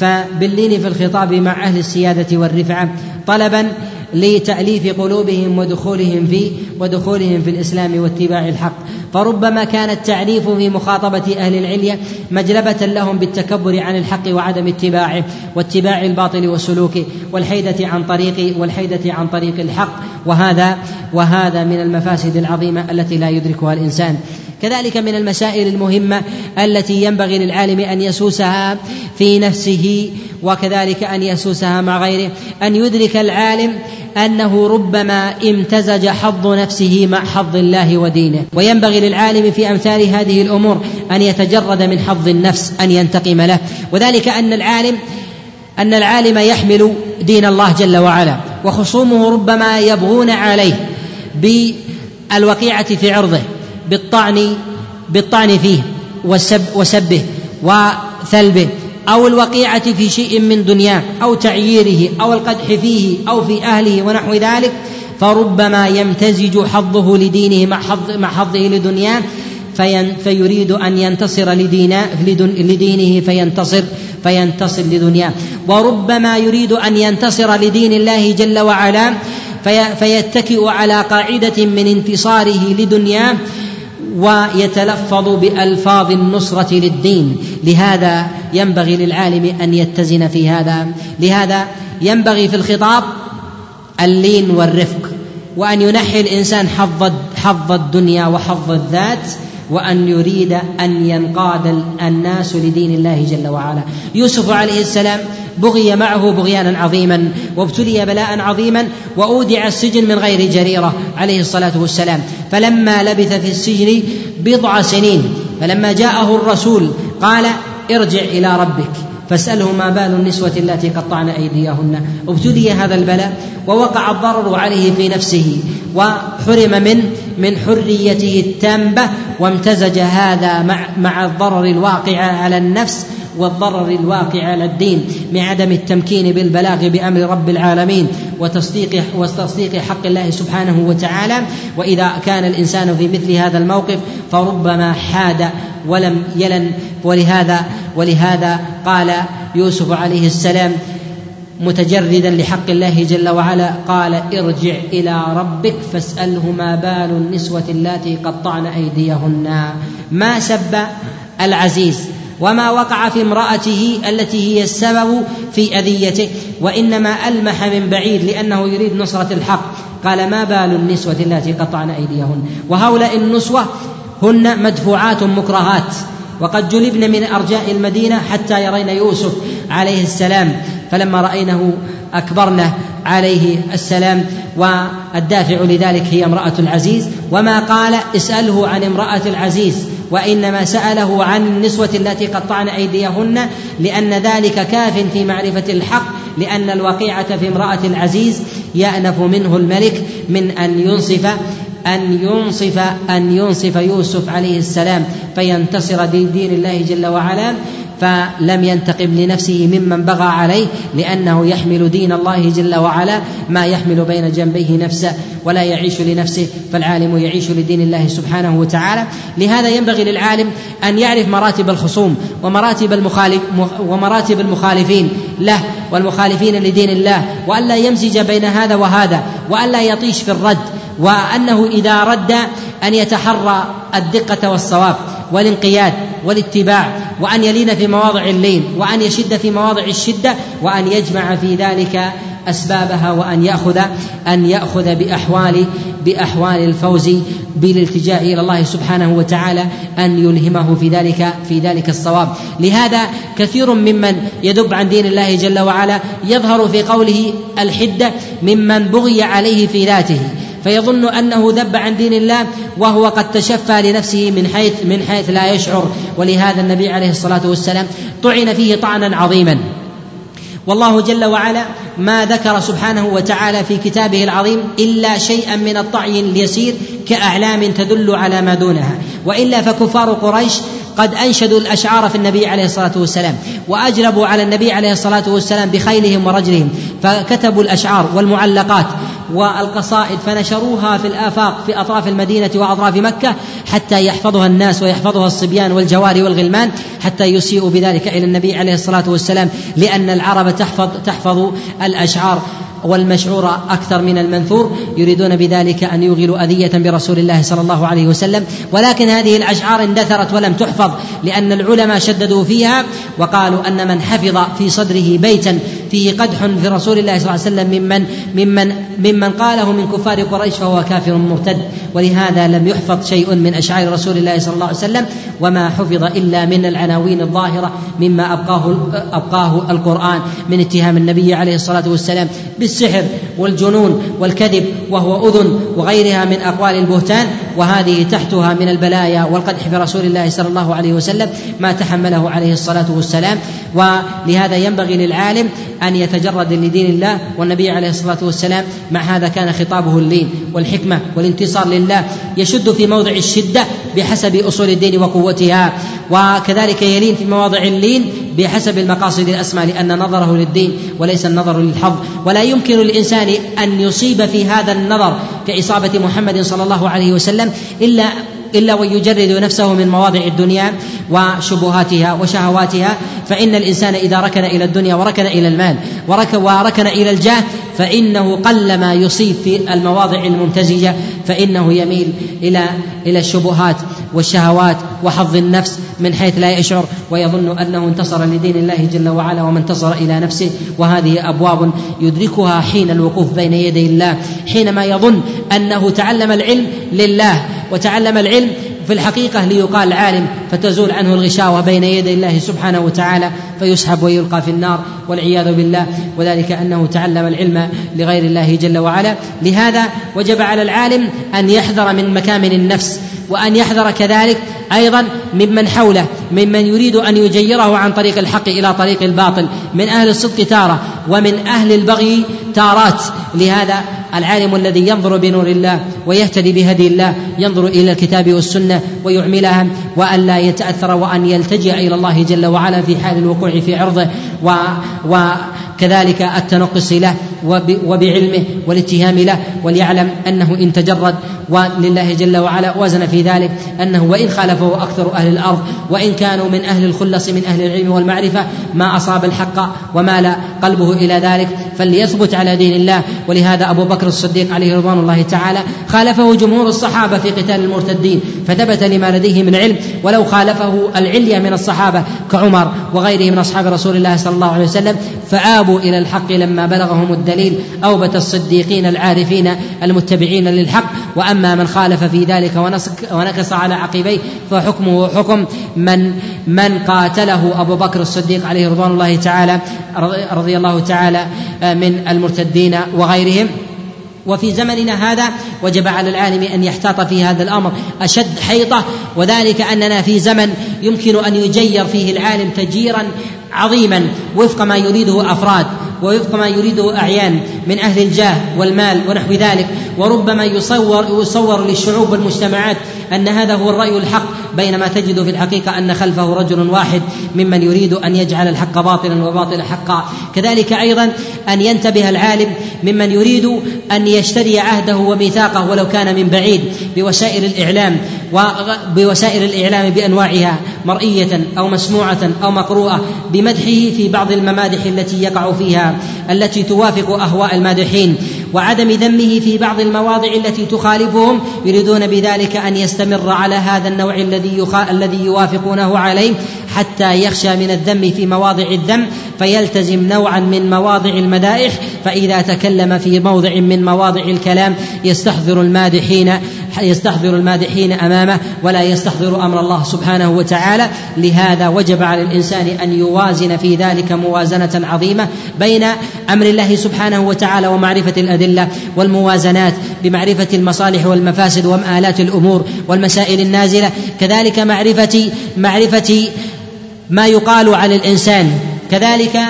Speaker 1: فباللين في الخطاب مع أهل السيادة والرفعة طلبا لتأليف قلوبهم ودخولهم في ودخولهم في الإسلام واتباع الحق. فربما كان التعنيف في مخاطبة أهل العلية مجلبة لهم بالتكبر عن الحق وعدم اتباعه واتباع الباطل وسلوكه والحيدة عن طريق والحيدة عن طريق الحق. وهذا وهذا من المفاسد العظيمة التي لا يدركها الإنسان. كذلك من المسائل المهمة التي ينبغي للعالم أن يسوسها في نفسه وكذلك أن يسوسها مع غيره. أن يدرك العالم أنه ربما امتزج حظ نفسه مع حظ الله ودينه. وينبغي للعالم في أمثال هذه الأمور أن يتجرد من حظ النفس أن ينتقم له. وذلك أن العالم أن العالم يحمل دين الله جل وعلا وخصومه ربما يبغون عليه بالوقيعة في عرضه بالطعن بالطعن فيه وسب وسبه وثلبه أو الوقيعة في شيء من دنياه أو تعييره أو القدح فيه أو في أهله ونحو ذلك. فربما يمتزج حظه لدينه مع حظ مع حظه لدنياه فيريد أن ينتصر لدينه فينتصر فينتصر لدنياه. وربما يريد أن ينتصر لدين الله جل وعلا فيتكئ على قاعدة من انتصاره لدنياه ويتلفظ بألفاظ النصرة للدين. لهذا ينبغي للعالم أن يتزن في هذا. لهذا ينبغي في الخطاب اللين والرفق. وأن ينحي الإنسان حظ حظ الدنيا وحظ الذات وأن يريد أن ينقاد الناس لدين الله جل وعلا. يوسف عليه السلام بغي معه بغيانا عظيما وابتلي بلاء عظيما وأودع السجن من غير جريرة عليه الصلاة والسلام. فلما لبث في السجن بضع سنين فلما جاءه الرسول قال ارجع إلى ربك. فاسأله ما بال النسوة التي قطعن أيديهن. ابتلي هذا البلاء ووقع الضرر عليه في نفسه وحرم من من حريته التامة وامتزج هذا مع مع الضرر الواقع على النفس والضرر الواقع على الدين من عدم التمكين بالبلاغ بأمر رب العالمين وتصديق وتصديق حق الله سبحانه وتعالى. وإذا كان الإنسان في مثل هذا الموقف فربما حاد ولم يلن. ولهذا ولهذا قال يوسف عليه السلام متجردا لحق الله جل وعلا قال ارجع إلى ربك فاسأله ما بال النسوة اللاتي قطعن أيديهن. ما سب العزيز؟ وما وقع في امرأته التي هي السبب في أذيته وإنما ألمح من بعيد لأنه يريد نصرة الحق. قال ما بال النسوة التي قطعن أيديهن؟ وهؤلاء النسوة هن مدفوعات مكرهات. وقد جلبن من أرجاء المدينة حتى يرين يوسف عليه السلام فلما رأينه أكبرنه عليه السلام. والدافع لذلك هي امرأة العزيز. وما قال اسأله عن امرأة العزيز. وإنما سأله عن النسوة التي قطعن أيديهن لأن ذلك كاف في معرفة الحق لأن الوقيعة في امرأة العزيز يأنف منه الملك من أن ينصف أن ينصف أن ينصف يوسف عليه السلام فينتصر لدين الله جل وعلا. فلم ينتقم لنفسه ممن بغى عليه لأنه يحمل دين الله جل وعلا ما يحمل بين جنبيه نفسه ولا يعيش لنفسه فالعالم يعيش لدين الله سبحانه وتعالى لهذا ينبغي للعالم أن يعرف مراتب الخصوم ومراتب المخالف ومراتب المخالفين له والمخالفين لدين الله وألا يمزج بين هذا وهذا وألا يطيش في الرد وأنه إذا رد أن يتحرى الدقة والصواب والانقياد والاتباع وأن يلين في مواضع اللين وأن يشد في مواضع الشدة وأن يجمع في ذلك أسبابها وأن يأخذ أن يأخذ بأحوال بأحوال الفوز بالالتجاء إلى الله سبحانه وتعالى أن يلهمه في ذلك في ذلك الصواب. لهذا كثير ممن يدب عن دين الله جل وعلا يظهر في قوله الحدة ممن بغي عليه في ذاته. فيظن أنه ذب عن دين الله وهو قد تشفى لنفسه من حيث من حيث لا يشعر. ولهذا النبي عليه الصلاة والسلام طعن فيه طعنا عظيما. والله جل وعلا ما ذكر سبحانه وتعالى في كتابه العظيم إلا شيئا من الطعي اليسير كأعلام تدل على ما دونها. وإلا فكفار قريش قد أنشدوا الأشعار في النبي عليه الصلاة والسلام واجلبوا على النبي عليه الصلاة والسلام بخيلهم ورجلهم فكتبوا الأشعار والمعلقات والقصائد فنشروها في الآفاق في أطراف المدينة وأطراف مكة حتى يحفظها الناس ويحفظها الصبيان والجواري والغلمان حتى يسيئوا بذلك إلى النبي عليه الصلاة والسلام لأن العرب تحفظ تحفظ الأشعار. والمشعور أكثر من المنثور يريدون بذلك أن يوغلوا أذية برسول الله صلى الله عليه وسلم. ولكن هذه الأشعار اندثرت ولم تحفظ لأن العلماء شددوا فيها وقالوا أن من حفظ في صدره بيتا فيه قدح في رسول الله صلى الله عليه وسلم ممن ممن ممن قاله من كفار قريش فهو كافر مرتد. ولهذا لم يحفظ شيء من أشعار رسول الله صلى الله عليه وسلم وما حفظ إلا من العناوين الظاهرة مما أبقاه أبقاه القرآن من اتهام النبي عليه الصلاة والسلام بالسحر والجنون والكذب وهو أذن وغيرها من أقوال البهتان. وهذه تحتها من البلايا والقدح برسول الله صلى الله عليه وسلم ما تحمله عليه الصلاة والسلام. ولهذا ينبغي للعالم أن يتجرد لدين الله والنبي عليه الصلاة والسلام. مع هذا كان خطابه اللين والحكمة والانتصار لله يشد في موضع الشدة بحسب أصول الدين وقوتها. وكذلك يلين في مواضع اللين بحسب المقاصد الأسمى لأن نظره للدين وليس النظر للحظ. ولا يمكن للإنسان أن يصيب في هذا النظر كإصابة محمد صلى الله عليه وسلم. إلا إلا ويجرد نفسه من مواضع الدنيا وشبهاتها وشهواتها فإن الإنسان إذا ركن إلى الدنيا وركن إلى المال وركن إلى الجاه فإنه قلما يصيب في المواضع الممتزجة فإنه يميل إلى إلى الشبهات والشهوات وحظ النفس من حيث لا يشعر ويظن أنه انتصر لدين الله جل وعلا وما انتصر إلى نفسه. وهذه أبواب يدركها حين الوقوف بين يدي الله حينما يظن أنه تعلم العلم لله وتعلم العلم في الحقيقة ليقال عالم فتزول عنه الغشاوة بين يدي الله سبحانه وتعالى فيسحب ويلقى في النار والعياذ بالله. وذلك أنه تعلم العلم لغير الله جل وعلا. لهذا وجب على العالم أن يحذر من مكامن النفس وأن يحذر كذلك أيضا ممن حوله ممن يريد أن يجيره عن طريق الحق إلى طريق الباطل من أهل الصدق تارة ومن أهل البغي تارات. لهذا العالم الذي ينظر بنور الله ويهتدي بهدي الله ينظر إلى الكتاب والسنة ويعملها والا يتأثر وأن يلتجئ إلى الله جل وعلا في حال الوقوع في عرضه و, و كذلك التنقص له وبعلمه والاتهام له وليعلم أنه إن تجرد ولله جل وعلا وزن في ذلك أنه وإن خالفه أكثر أهل الأرض وإن كانوا من أهل الخلص من أهل العلم والمعرفة ما أصاب الحق ومال قلبه إلى ذلك فليثبت على دين الله. ولهذا أبو بكر الصديق عليه رضوان الله تعالى خالفه جمهور الصحابة في قتال المرتدين فثبت لما لديه من علم. ولو خالفه العليه من الصحابة كعمر وغيره من أصحاب رسول الله صلى الله عليه وسلم فابوا إلى الحق لما بلغهم الدليل. أوبة الصديقين العارفين المتبعين للحق. وأما من خالف في ذلك ونكص على عقبيه فحكمه حكم من من قاتله أبو بكر الصديق عليه رضوان الله تعالى رضي الله تعالى من المرتدين وغيرهم. وفي زمننا هذا وجب على العالم أن يحتاط في هذا الأمر. أشد حيطة وذلك أننا في زمن يمكن أن يجير فيه العالم تجيرا عظيما وفق ما يريده أفراد ووفق ما يريده أعيان من أهل الجاه والمال ونحو ذلك. وربما يصور يصور للشعوب والمجتمعات أن هذا هو الرأي الحق بينما تجد في الحقيقة أن خلفه رجل واحد ممن يريد أن يجعل الحق باطلا وباطل حقا. كذلك أيضا أن ينتبه العالم ممن يريد أن يشتري عهده وميثاقه ولو كان من بعيد بوسائل الإعلام وبوسائل الإعلام بأنواعها مرئية أو مسموعة أو مقروءة بمدحه في بعض الممادح التي يقع فيها التي توافق أهواء المادحين. وعدم ذمه في بعض المواضع التي تخالفهم يريدون بذلك أن يستمر على هذا النوع الذي الذي يوافقونه عليه حتى يخشى من الذم في مواضع الذم فيلتزم نوعا من مواضع المدائح فإذا تكلم في موضع من مواضع الكلام يستحضر المادحين يستحضر المادحين أمامه ولا يستحضر أمر الله سبحانه وتعالى. لهذا وجب على الإنسان أن يوازن في ذلك موازنة عظيمة بين أمر الله سبحانه وتعالى ومعرفة الأدلة والموازنات بمعرفة المصالح والمفاسد ومآلات الأمور والمسائل النازلة. كذلك معرفه معرفة ما يقال على الإنسان. كذلك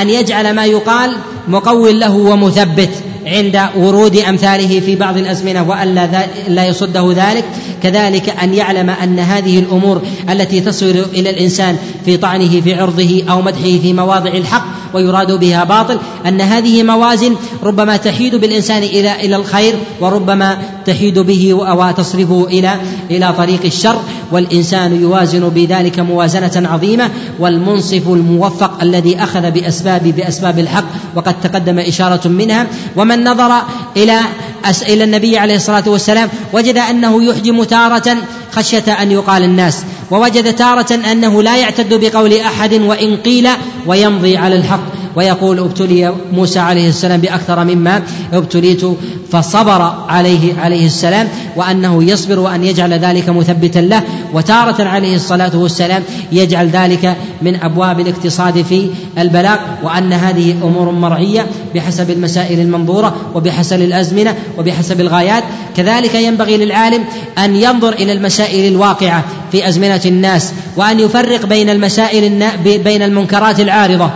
Speaker 1: أن يجعل ما يقال مقول له ومثبت. عند ورود أمثاله في بعض الأزمنة والا لا يصده ذلك كذلك أن يعلم أن هذه الأمور التي تصل إلى الإنسان في طعنه في عرضه أو مدحه في مواضع الحق ويراد بها باطل أن هذه موازن ربما تحيد بالإنسان إلى إلى الخير وربما تحيد به وتصرفه إلى إلى طريق الشر والإنسان يوازن بذلك موازنة عظيمة والمنصف الموفق الذي أخذ باسباب بأسباب الحق وقد تقدم إشارة منها ومن نظر إلى إلى النبي عليه الصلاة والسلام وجد أنه يحجم تارة خشية أن يقال الناس ووجد تارة أنه لا يعتد بقول أحد وإن قيل ويمضي على الحق. ويقول ابتلي موسى عليه السلام بأكثر مما ابتليت فصبر عليه عليه السلام وأنه يصبر وأن يجعل ذلك مثبتا له وتارة عليه الصلاة والسلام يجعل ذلك من أبواب الاقتصاد في البلاغ وأن هذه أمور مرعية بحسب المسائل المنظورة وبحسب الأزمنة وبحسب الغايات. كذلك ينبغي للعالم أن ينظر إلى المسائل الواقعة في أزمنة الناس وأن يفرق بين المسائل بين المنكرات العارضة.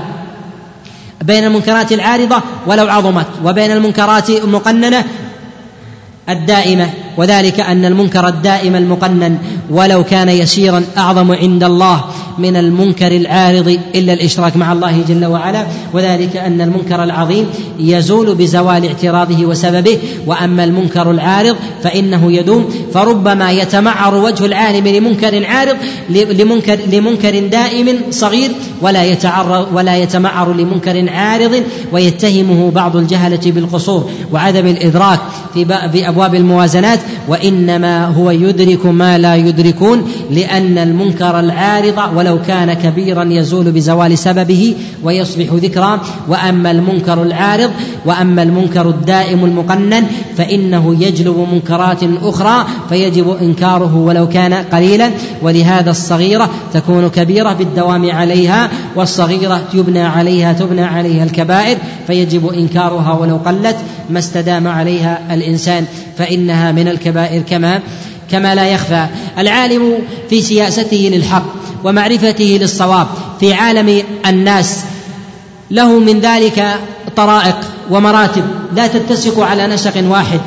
Speaker 1: بين المنكرات العارضة ولو عظمت وبين المنكرات المقننة الدائمة وذلك أن المنكر الدائم المقنن ولو كان يسيرا أعظم عند الله. من المنكر العارض إلا الإشراك مع الله جل وعلا وذلك أن المنكر العظيم يزول بزوال اعتراضه وسببه وأما المنكر العارض فإنه يدوم فربما يتمعر وجه العالم لمنكر عارض لمنكر لمنكر دائم صغير ولا يتعرض ولا يتمعر لمنكر عارض ويتهمه بعض الجهلة بالقصور وعدم الإدراك في أبواب الموازنات وإنما هو يدرك ما لا يدركون لأن المنكر العارض ولو كان كبيرا يزول بزوال سببه ويصبح ذكرا. وأما المنكر العارض وأما المنكر الدائم المقنن فإنه يجلب منكرات أخرى فيجب إنكاره ولو كان قليلا. ولهذا الصغيرة تكون كبيرة بالدوام عليها والصغيرة يبنى عليها تبنى عليها الكبائر فيجب إنكارها ولو قلت ما استدام عليها الإنسان فإنها من الكبائر كما كما لا يخفى. العالم في سياسته للحق. ومعرفته للصواب في عالم الناس. له من ذلك طرائق ومراتب لا تتسق على نسق واحد.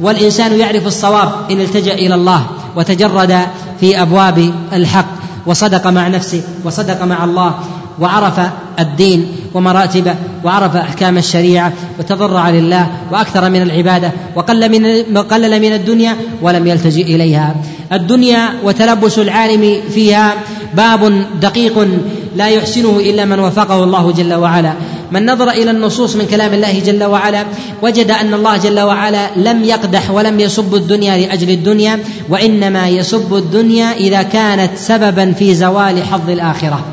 Speaker 1: والإنسان يعرف الصواب إن التجأ إلى الله وتجرد في أبواب الحق وصدق مع نفسه وصدق مع الله وعرف الدين ومراتبه وعرف أحكام الشريعة وتضرع لله وأكثر من العبادة وقل من وقلل من الدنيا ولم يلتجئ إليها. الدنيا وتلبس العالم فيها باب دقيق لا يحسنه إلا من وفقه الله جل وعلا. من نظر إلى النصوص من كلام الله جل وعلا وجد أن الله جل وعلا لم يقدح ولم يسب الدنيا لأجل الدنيا وإنما يسب الدنيا إذا كانت سببا في زوال حظ الآخرة.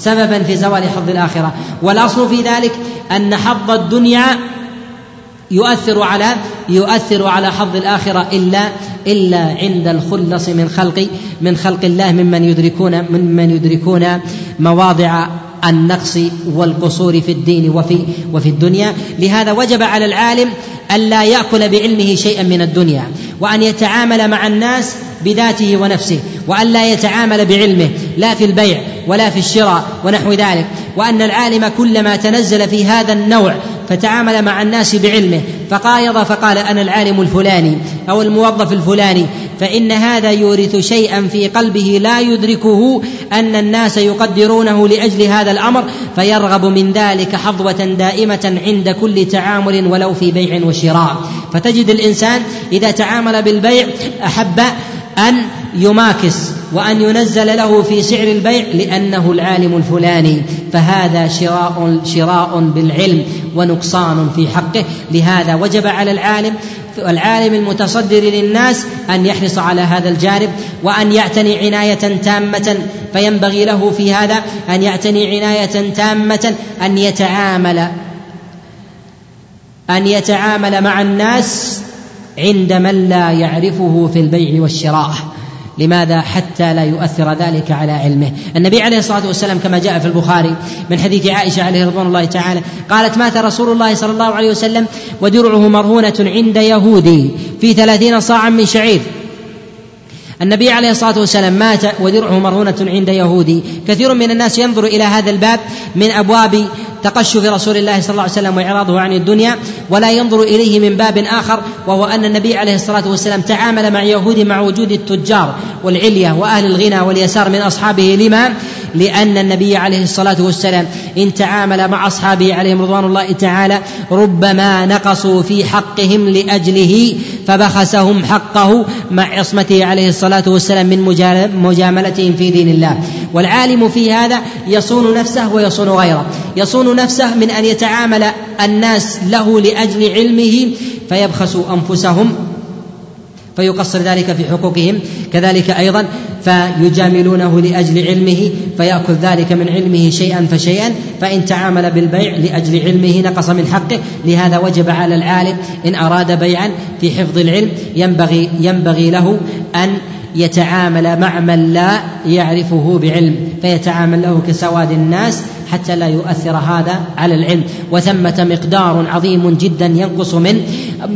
Speaker 1: سببا في زوال حظ الآخرة. والأصل في ذلك أن حظ الدنيا يؤثر على يؤثر على حظ الآخرة إلا إلا عند الخلص من خلق من خلق الله ممن يدركون ممن يدركون مواضع النقص والقصور في الدين وفي وفي الدنيا. لهذا وجب على العالم ألا يأكل بعلمه شيئا من الدنيا. وأن يتعامل مع الناس بذاته ونفسه وألا يتعامل بعلمه لا في البيع ولا في الشراء ونحو ذلك وأن العالم كلما تنزل في هذا النوع فتعامل مع الناس بعلمه فقايض فقال أنا العالم الفلاني أو الموظف الفلاني فإن هذا يورث شيئا في قلبه لا يدركه أن الناس يقدرونه لأجل هذا الأمر فيرغب من ذلك حظوة دائمة عند كل تعامل ولو في بيع وشراء. فتجد الإنسان إذا تعامل بالبيع أحب أن يماكس وأن ينزل له في سعر البيع لأنه العالم الفلاني فهذا شراء شراء بالعلم ونقصان في حقه. لهذا وجب على العالم العالم المتصدر للناس أن يحرص على هذا الجانب وأن يعتني عناية تامة فينبغي له في هذا أن يعتني عناية تامة أن يتعامل أن يتعامل مع الناس عند من لا يعرفه في البيع والشراء. لماذا حتى لا يؤثر ذلك على علمه؟ النبي عليه الصلاة والسلام كما جاء في البخاري من حديث عائشة عليه رضوان الله تعالى قالت مات رسول الله صلى الله عليه وسلم ودرعه مرهونة عند يهودي في ثلاثين صاعا من شعير. النبي عليه الصلاة والسلام مات ودرعه مرهونة عند يهودي. كثير من الناس ينظر إلى هذا الباب من أبواب تقشف رسول الله صلى الله عليه وسلم وإعراضه عن الدنيا ولا ينظر إليه من باب آخر وهو أن النبي عليه الصلاة والسلام تعامل مع يهود مع وجود التجار والعليه وأهل الغنى واليسار من أصحابه. لما؟ لأن النبي عليه الصلاة والسلام إن تعامل مع أصحابه عليهم رضوان الله تعالى ربما نقصوا في حقهم لأجله فبخسهم حقه مع عصمته عليه الصلاة والسلام من مجاملتهم في دين الله. والعالم في هذا يصون نفسه ويصون غيره. يصون نفسه من أن يتعامل الناس له لأجل علمه فيبخسوا أنفسهم فيقصر ذلك في حقوقهم. كذلك أيضا فيجاملونه لأجل علمه فياكل ذلك من علمه شيئا فشيئا فإن تعامل بالبيع لأجل علمه نقص من حقه. لهذا وجب على العالم إن أراد بيعا في حفظ العلم ينبغي ينبغي له أن يتعامل مع من لا يعرفه بعلم فيتعامل له كسواد الناس حتى لا يؤثر هذا على العلم. وثمة مقدار عظيم جدا ينقص من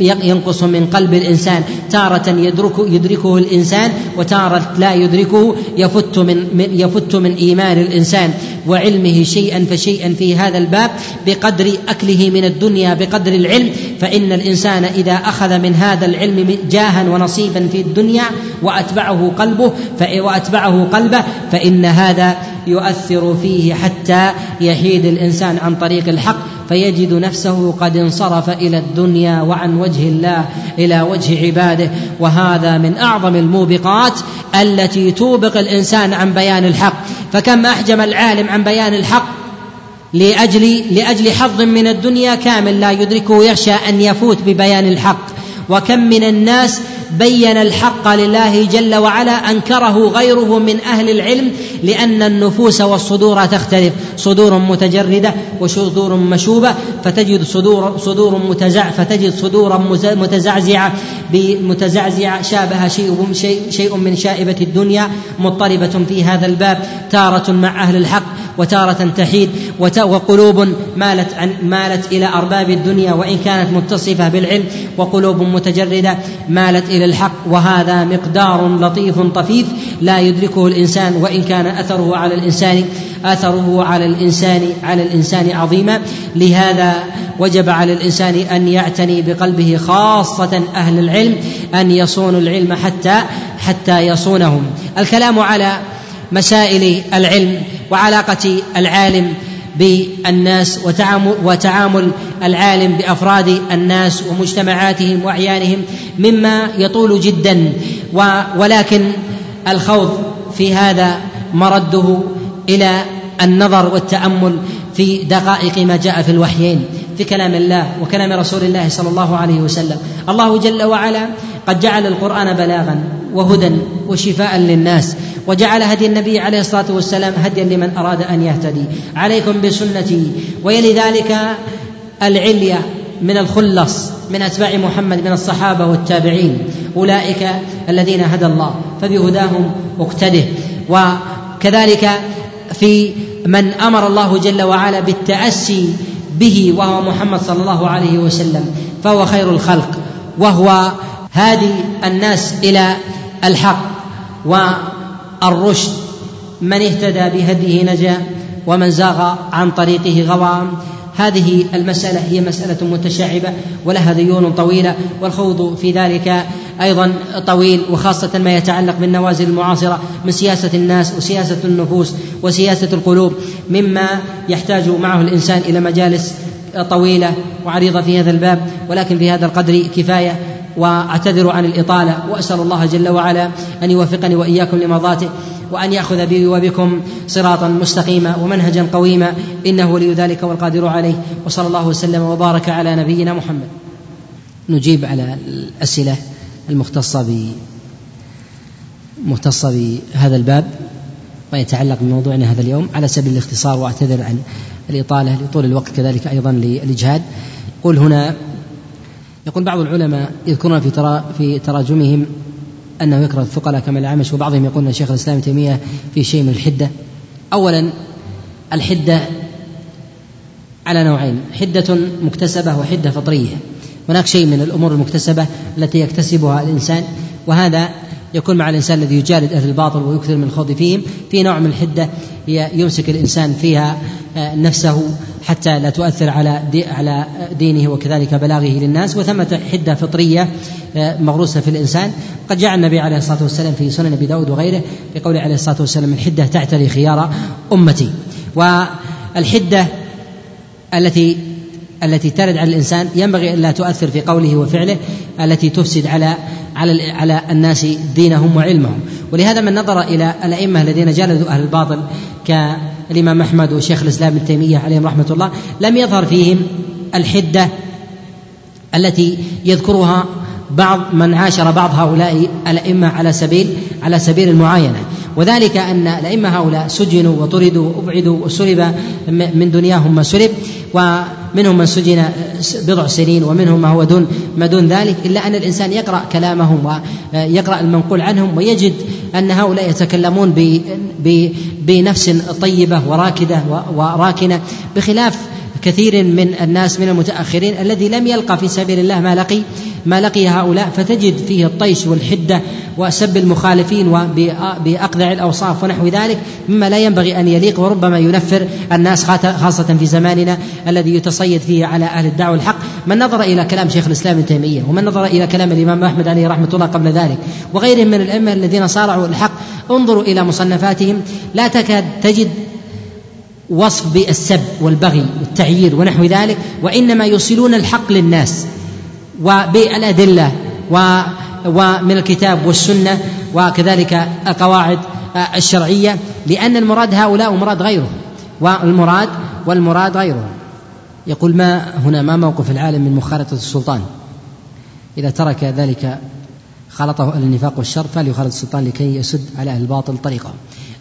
Speaker 1: ينقص من قلب الإنسان. تارة يدرك يدركه الإنسان وتارة لا يدركه يفت من يفت من إيمان الإنسان. وعلمه شيئا فشيئا في هذا الباب بقدر أكله من الدنيا بقدر العلم. فإن الإنسان إذا أخذ من هذا العلم جاها ونصيبا في الدنيا وأتبعه قلبه وأتبعه قلبه فإن هذا يؤثر فيه حتى يحيد الإنسان عن طريق الحق فيجد نفسه قد انصرف إلى الدنيا وعن وجه الله إلى وجه عباده. وهذا من أعظم الموبقات التي توبق الإنسان عن بيان الحق. فكم أحجم العالم عن بيان الحق؟ لاجل لأجل حظ من الدنيا كامل لا يدركه يخشى أن يفوت ببيان الحق. وكم من الناس بين الحق لله جل وعلا أنكره غيره من أهل العلم لأن النفوس والصدور تختلف. صدور متجردة وصدور مشوبة فتجد صدور صدور متزع فتجد صدورا متزعزعة متزعزعه شابه شيء شيء شيء من شائبة الدنيا مضطربة في هذا الباب تارة مع أهل الحق. وتارة تحيد وقلوب مالت عن مالت إلى أرباب الدنيا وإن كانت متصفة بالعلم وقلوب متجردة مالت إلى الحق وهذا مقدار لطيف طفيف لا يدركه الإنسان وإن كان أثره على الإنسان أثره على الإنسان على الإنسان عظيما. لهذا وجب على الإنسان أن يعتني بقلبه خاصة أهل العلم أن يصونوا العلم حتى حتى يصونهم. الكلام على مسائل العلم وعلاقة العالم بالناس وتعامل العالم بأفراد الناس ومجتمعاتهم وأعيانهم مما يطول جدا. ولكن الخوض في هذا مرده إلى النظر والتأمل في دقائق ما جاء في الوحيين في كلام الله وكلام رسول الله صلى الله عليه وسلم. الله جل وعلا قد جعل القرآن بلاغا وهدى وشفاء للناس. وجعل هدي النبي عليه الصلاة والسلام هديا لمن أراد أن يهتدي. عليكم بسنتي. ويلي ذلك العليه من الخلص من أتباع محمد من الصحابة والتابعين. أولئك الذين هدى الله فبهداهم اقتده. وكذلك في من أمر الله جل وعلا بالتأسي به وهو محمد صلى الله عليه وسلم فهو خير الخلق. وهو هادي الناس إلى الحق. والرشد من اهتدى بهديه نجا ومن زاغ عن طريقه غوى. هذه المسألة هي مسألة متشعبة ولها ديون طويلة والخوض في ذلك أيضا طويل وخاصة ما يتعلق بالنوازل المعاصرة من سياسة الناس وسياسة النفوس وسياسة القلوب. مما يحتاج معه الإنسان إلى مجالس طويلة وعريضة في هذا الباب ولكن في هذا القدر كفاية. وأعتذر عن الإطالة وأسأل الله جل وعلا أن يوفقني وإياكم لمرضاته وأن يأخذ بي وبكم صراطا مستقيما ومنهجا قويما إنه ولي ذلك والقادر عليه وصلى الله وسلم وبارك على نبينا محمد. نجيب على الأسئلة المختصة ب مختصة بهذا الباب ما يتعلق بموضوعنا هذا اليوم على سبيل الاختصار وأعتذر عن الإطالة لطول الوقت كذلك أيضا للإجهاد. قل هنا يقول بعض العلماء يذكرون في ترا في تراجمهم أنه يكره الثقلاء كما العمش وبعضهم يقول ان شيخ الإسلام تيمية في شيء من الحدة. اولا الحدة على نوعين، حدة مكتسبة وحدة فطرية. هناك شيء من الأمور المكتسبة التي يكتسبها الإنسان وهذا يكون مع الإنسان الذي يجالد أهل الباطل ويكثر من الخوض فيهم في نوع من الحدة يمسك الإنسان فيها آه، نفسه حتى لا تؤثر على على دينه وكذلك بلاغه للناس. وثمة حدة فطرية آه، مغروسة في الإنسان. قد جاء النبي عليه الصلاة والسلام في سنن أبي داود وغيره بقوله عليه الصلاة والسلام الحدة تعتري خيار أمتي. والحدة التي التي ترد على الإنسان ينبغي الا تؤثر في قوله وفعله التي تفسد على على على الناس دينهم وعلمهم. ولهذا من نظر إلى الأئمة الذين جلدوا أهل الباطل كالإمام أحمد وشيخ الإسلام ابن تيمية عليهم رحمة الله لم يظهر فيهم الحدة التي يذكرها بعض من عاشر بعض هؤلاء الأئمة على سبيل على سبيل المعاينة. وذلك أن الأئمة هؤلاء سجنوا وطردوا وأبعدوا وسلب من دنياهم ما سلب ومنهم من سجن بضع سنين ومنهم ما هو دون ما دون ذلك إلا أن الإنسان يقرأ كلامهم ويقرأ المنقول عنهم ويجد أن هؤلاء يتكلمون بنفس طيبة وراكدة وراكنة بخلاف كثير من الناس من المتأخرين الذي لم يلقى في سبيل الله ما لقي ما لقي هؤلاء. فتجد فيه الطيش والحدة وسب المخالفين وباقذع الأوصاف ونحو ذلك مما لا ينبغي أن يليق وربما ينفر الناس خاصه في زماننا الذي يتصيد فيه على أهل الدعوة الحق من نظر إلى كلام شيخ الإسلام ابن تيمية ومن نظر إلى كلام الإمام أحمد عليه رحمة الله قبل ذلك وغيرهم من الأئمة الذين صارعوا الحق انظروا إلى مصنفاتهم. لا تكاد تجد وصف بالسب والبغي والتعيير ونحو ذلك وإنما يوصلون الحق للناس وبالأدلة ومن الكتاب والسنة وكذلك القواعد الشرعية لأن المراد هؤلاء ومراد غيره والمراد والمراد غيره يقول ما هنا ما موقف العالم من مخالطة السلطان؟ إذا ترك ذلك خلطه النفاق والشر فليخالط السلطان لكي يسد على أهل الباطل طريقه.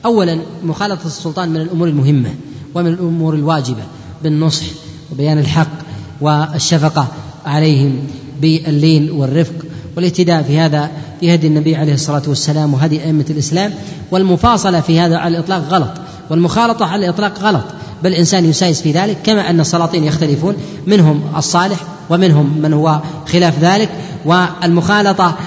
Speaker 1: اولا مخالطة السلطان من الأمور المهمة ومن الأمور الواجبة بالنصح وبيان الحق والشفقة عليهم باللين والرفق والاهتداء في هذا في هدي النبي عليه الصلاة والسلام وهدي أئمة الإسلام. والمفاصلة في هذا على الإطلاق غلط والمخالطة على الإطلاق غلط بل الإنسان يسايس في ذلك كما أن السلاطين يختلفون منهم الصالح ومنهم من هو خلاف ذلك. والمخالطة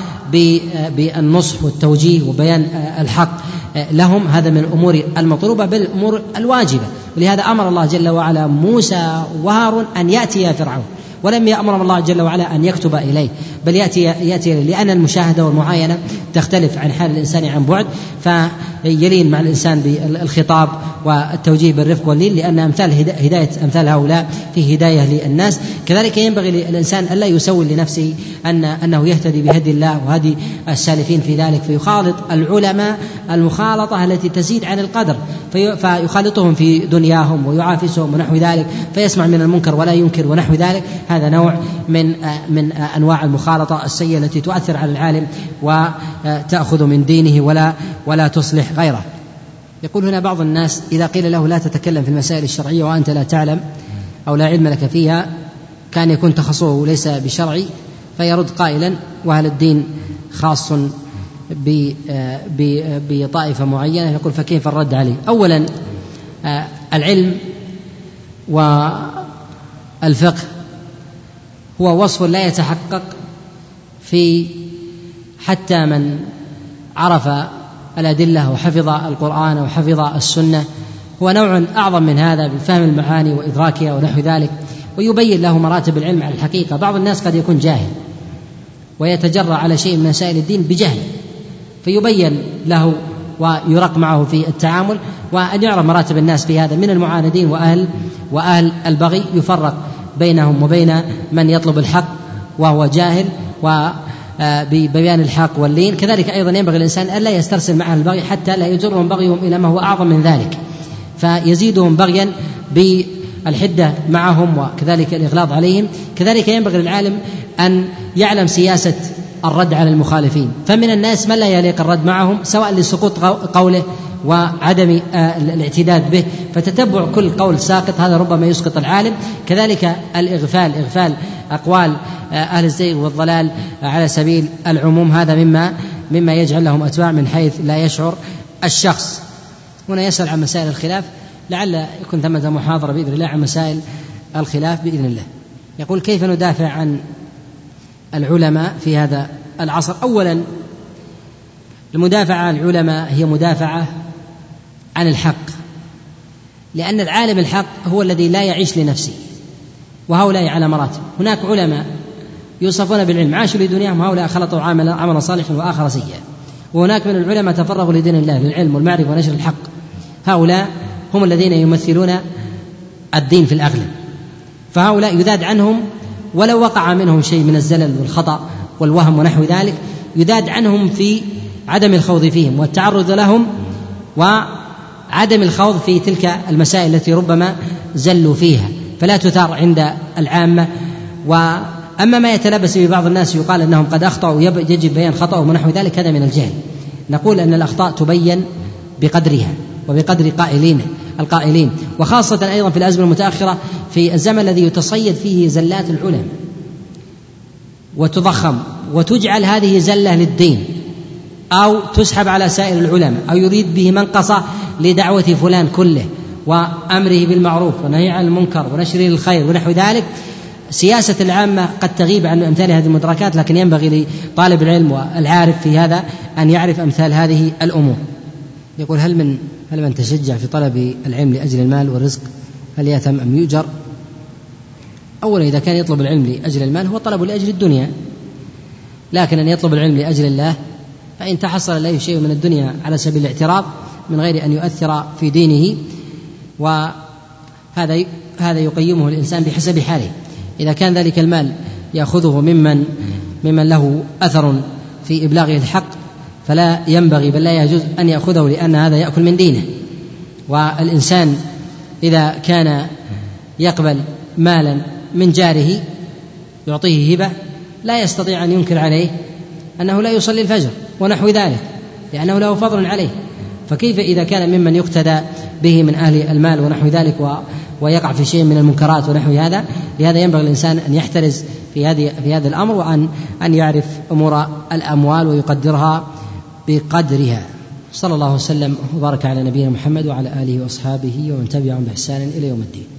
Speaker 1: بالنصح والتوجيه وبيان الحق لهم هذا من الأمور المطلوبة بل الأمور الواجبة. ولهذا أمر الله جل وعلا موسى وهارون أن ياتيا فرعون. ولم يأمر الله جل وعلا أن يكتب إليه بل يأتي يأتي إليه لأن المشاهدة والمعاينة تختلف عن حال الإنسان عن بعد فيلين مع الإنسان بالخطاب والتوجيه بالرفق واللين لأن أمثال هداية أمثال هؤلاء في هداية للناس. كذلك ينبغي للإنسان ألا يسول لنفسه أن أنه يهتدي بهدي الله وهدي السالفين في ذلك فيخالط العلماء المخالطة التي تزيد عن القدر فيخالطهم في دنياهم ويعافسهم ونحو ذلك فيسمع من المنكر ولا ينكر ونحو ذلك. هذا نوع من من أنواع المخالطة السيئة التي تؤثر على العالم وتأخذ من دينه ولا ولا تصلح غيره. يقول هنا بعض الناس إذا قيل له لا تتكلم في المسائل الشرعية وأنت لا تعلم أو لا علم لك فيها كان يكون تخصصه ليس بشرعي فيرد قائلا وهل الدين خاص بطائفة معينة يقول فكيف الرد عليه؟ اولا العلم والفقه هو وصف لا يتحقق في حتى من عرف الأدلة وحفظ القرآن وحفظ السنة. هو نوع أعظم من هذا بفهم المعاني وإدراكها ونحو ذلك. ويبين له مراتب العلم على الحقيقة. بعض الناس قد يكون جاهل ويتجرأ على شيء من مسائل الدين بجهل. فيبين له ويرق معه في التعامل. وأن يعرف مراتب الناس في هذا. من المعاندين وأهل وأهل البغي يفرق. بينهم وبين من يطلب الحق وهو جاهل و آه، ببيان الحق واللين كذلك أيضا ينبغي الإنسان ألا يسترسل مع البغي حتى لا يجرهم بغيهم إلى ما هو أعظم من ذلك. فيزيدهم بغيا بالحدة معهم وكذلك الإغلاظ عليهم. كذلك ينبغي للعالم أن يعلم سياسة الرد على المخالفين. فمن الناس من لا يليق الرد معهم سواء لسقوط قوله وعدم آه، الاعتداد به. فتتبع كل قول ساقط هذا ربما يسقط العالم. كذلك الإغفال إغفال أقوال آه، أهل الزيغ والضلال على سبيل العموم. هذا مما مما يجعل لهم أتباع من حيث لا يشعر الشخص. هنا يسأل عن مسائل الخلاف. لعل يكون ثمة محاضرة بإذن الله عن مسائل الخلاف بإذن الله. يقول كيف ندافع عن العلماء في هذا العصر؟ أولا المدافعة عن العلماء هي مدافعة عن الحق. لأن العالم الحق هو الذي لا يعيش لنفسه وهؤلاء على مراتب. هناك علماء يوصفون بالعلم عاشوا لدنياهم هؤلاء خلطوا عملا عملا صالحا وآخر سيئا. وهناك من العلماء تفرغوا لدين الله للعلم والمعرفة ونشر الحق. هؤلاء هم الذين يمثلون الدين في الأغلب. فهؤلاء يذاد عنهم ولو وقع منهم شيء من الزلل والخطأ والوهم ونحو ذلك يذاد عنهم في عدم الخوض فيهم والتعرض لهم وعدم الخوض في تلك المسائل التي ربما زلوا فيها. فلا تثار عند العامة. وأما ما يتلبس به بعض الناس يقال أنهم قد أخطأوا يجب بيان خطأهم ونحو ذلك هذا من الجهل. نقول أن الأخطاء تبين بقدرها وبقدر قائلين القائلين. وخاصة أيضا في الأزمة المتأخرة في الزمن الذي يتصيد فيه زلات العلم وتضخم وتجعل هذه زلة للدين. أو تسحب على سائر العلماء أو يريد به منقصة لدعوة فلان كله وأمره بالمعروف ونهي عن المنكر ونشر الخير ونحو ذلك. سياسة العامة قد تغيب عن أمثال هذه المدركات لكن ينبغي لطالب العلم والعارف في هذا أن يعرف أمثال هذه الأمور. يقول هل من هل من تشجع في طلب العلم لأجل المال والرزق؟ هل يأثم أم يؤجر؟ أولا إذا كان يطلب العلم لأجل المال هو طلب لأجل الدنيا لكن أن يطلب العلم لأجل الله فإن تحصل له شيء من الدنيا على سبيل الاعتراض من غير أن يؤثر في دينه وهذا هذا يقيمه الإنسان بحسب حاله. إذا كان ذلك المال يأخذه ممن ممن له أثر في إبلاغه الحق فلا ينبغي بل لا يجوز أن يأخذه لأن هذا يأكل من دينه. والإنسان إذا كان يقبل مالا من جاره يعطيه هبة لا يستطيع أن ينكر عليه أنه لا يصلي الفجر ونحو ذلك لأنه له فضل عليه. فكيف إذا كان ممن يقتدى به من أهل المال ونحو ذلك و ويقع في شيء من المنكرات ونحو هذا؟ لهذا ينبغي الإنسان أن يحترز في هذه في هذا الأمر وأن أن يعرف أمور الأموال ويقدرها بقدرها. صلى الله وسلم وبارك على نبينا محمد وعلى آله وأصحابه ومن تبعهم بإحسان إلى يوم الدين.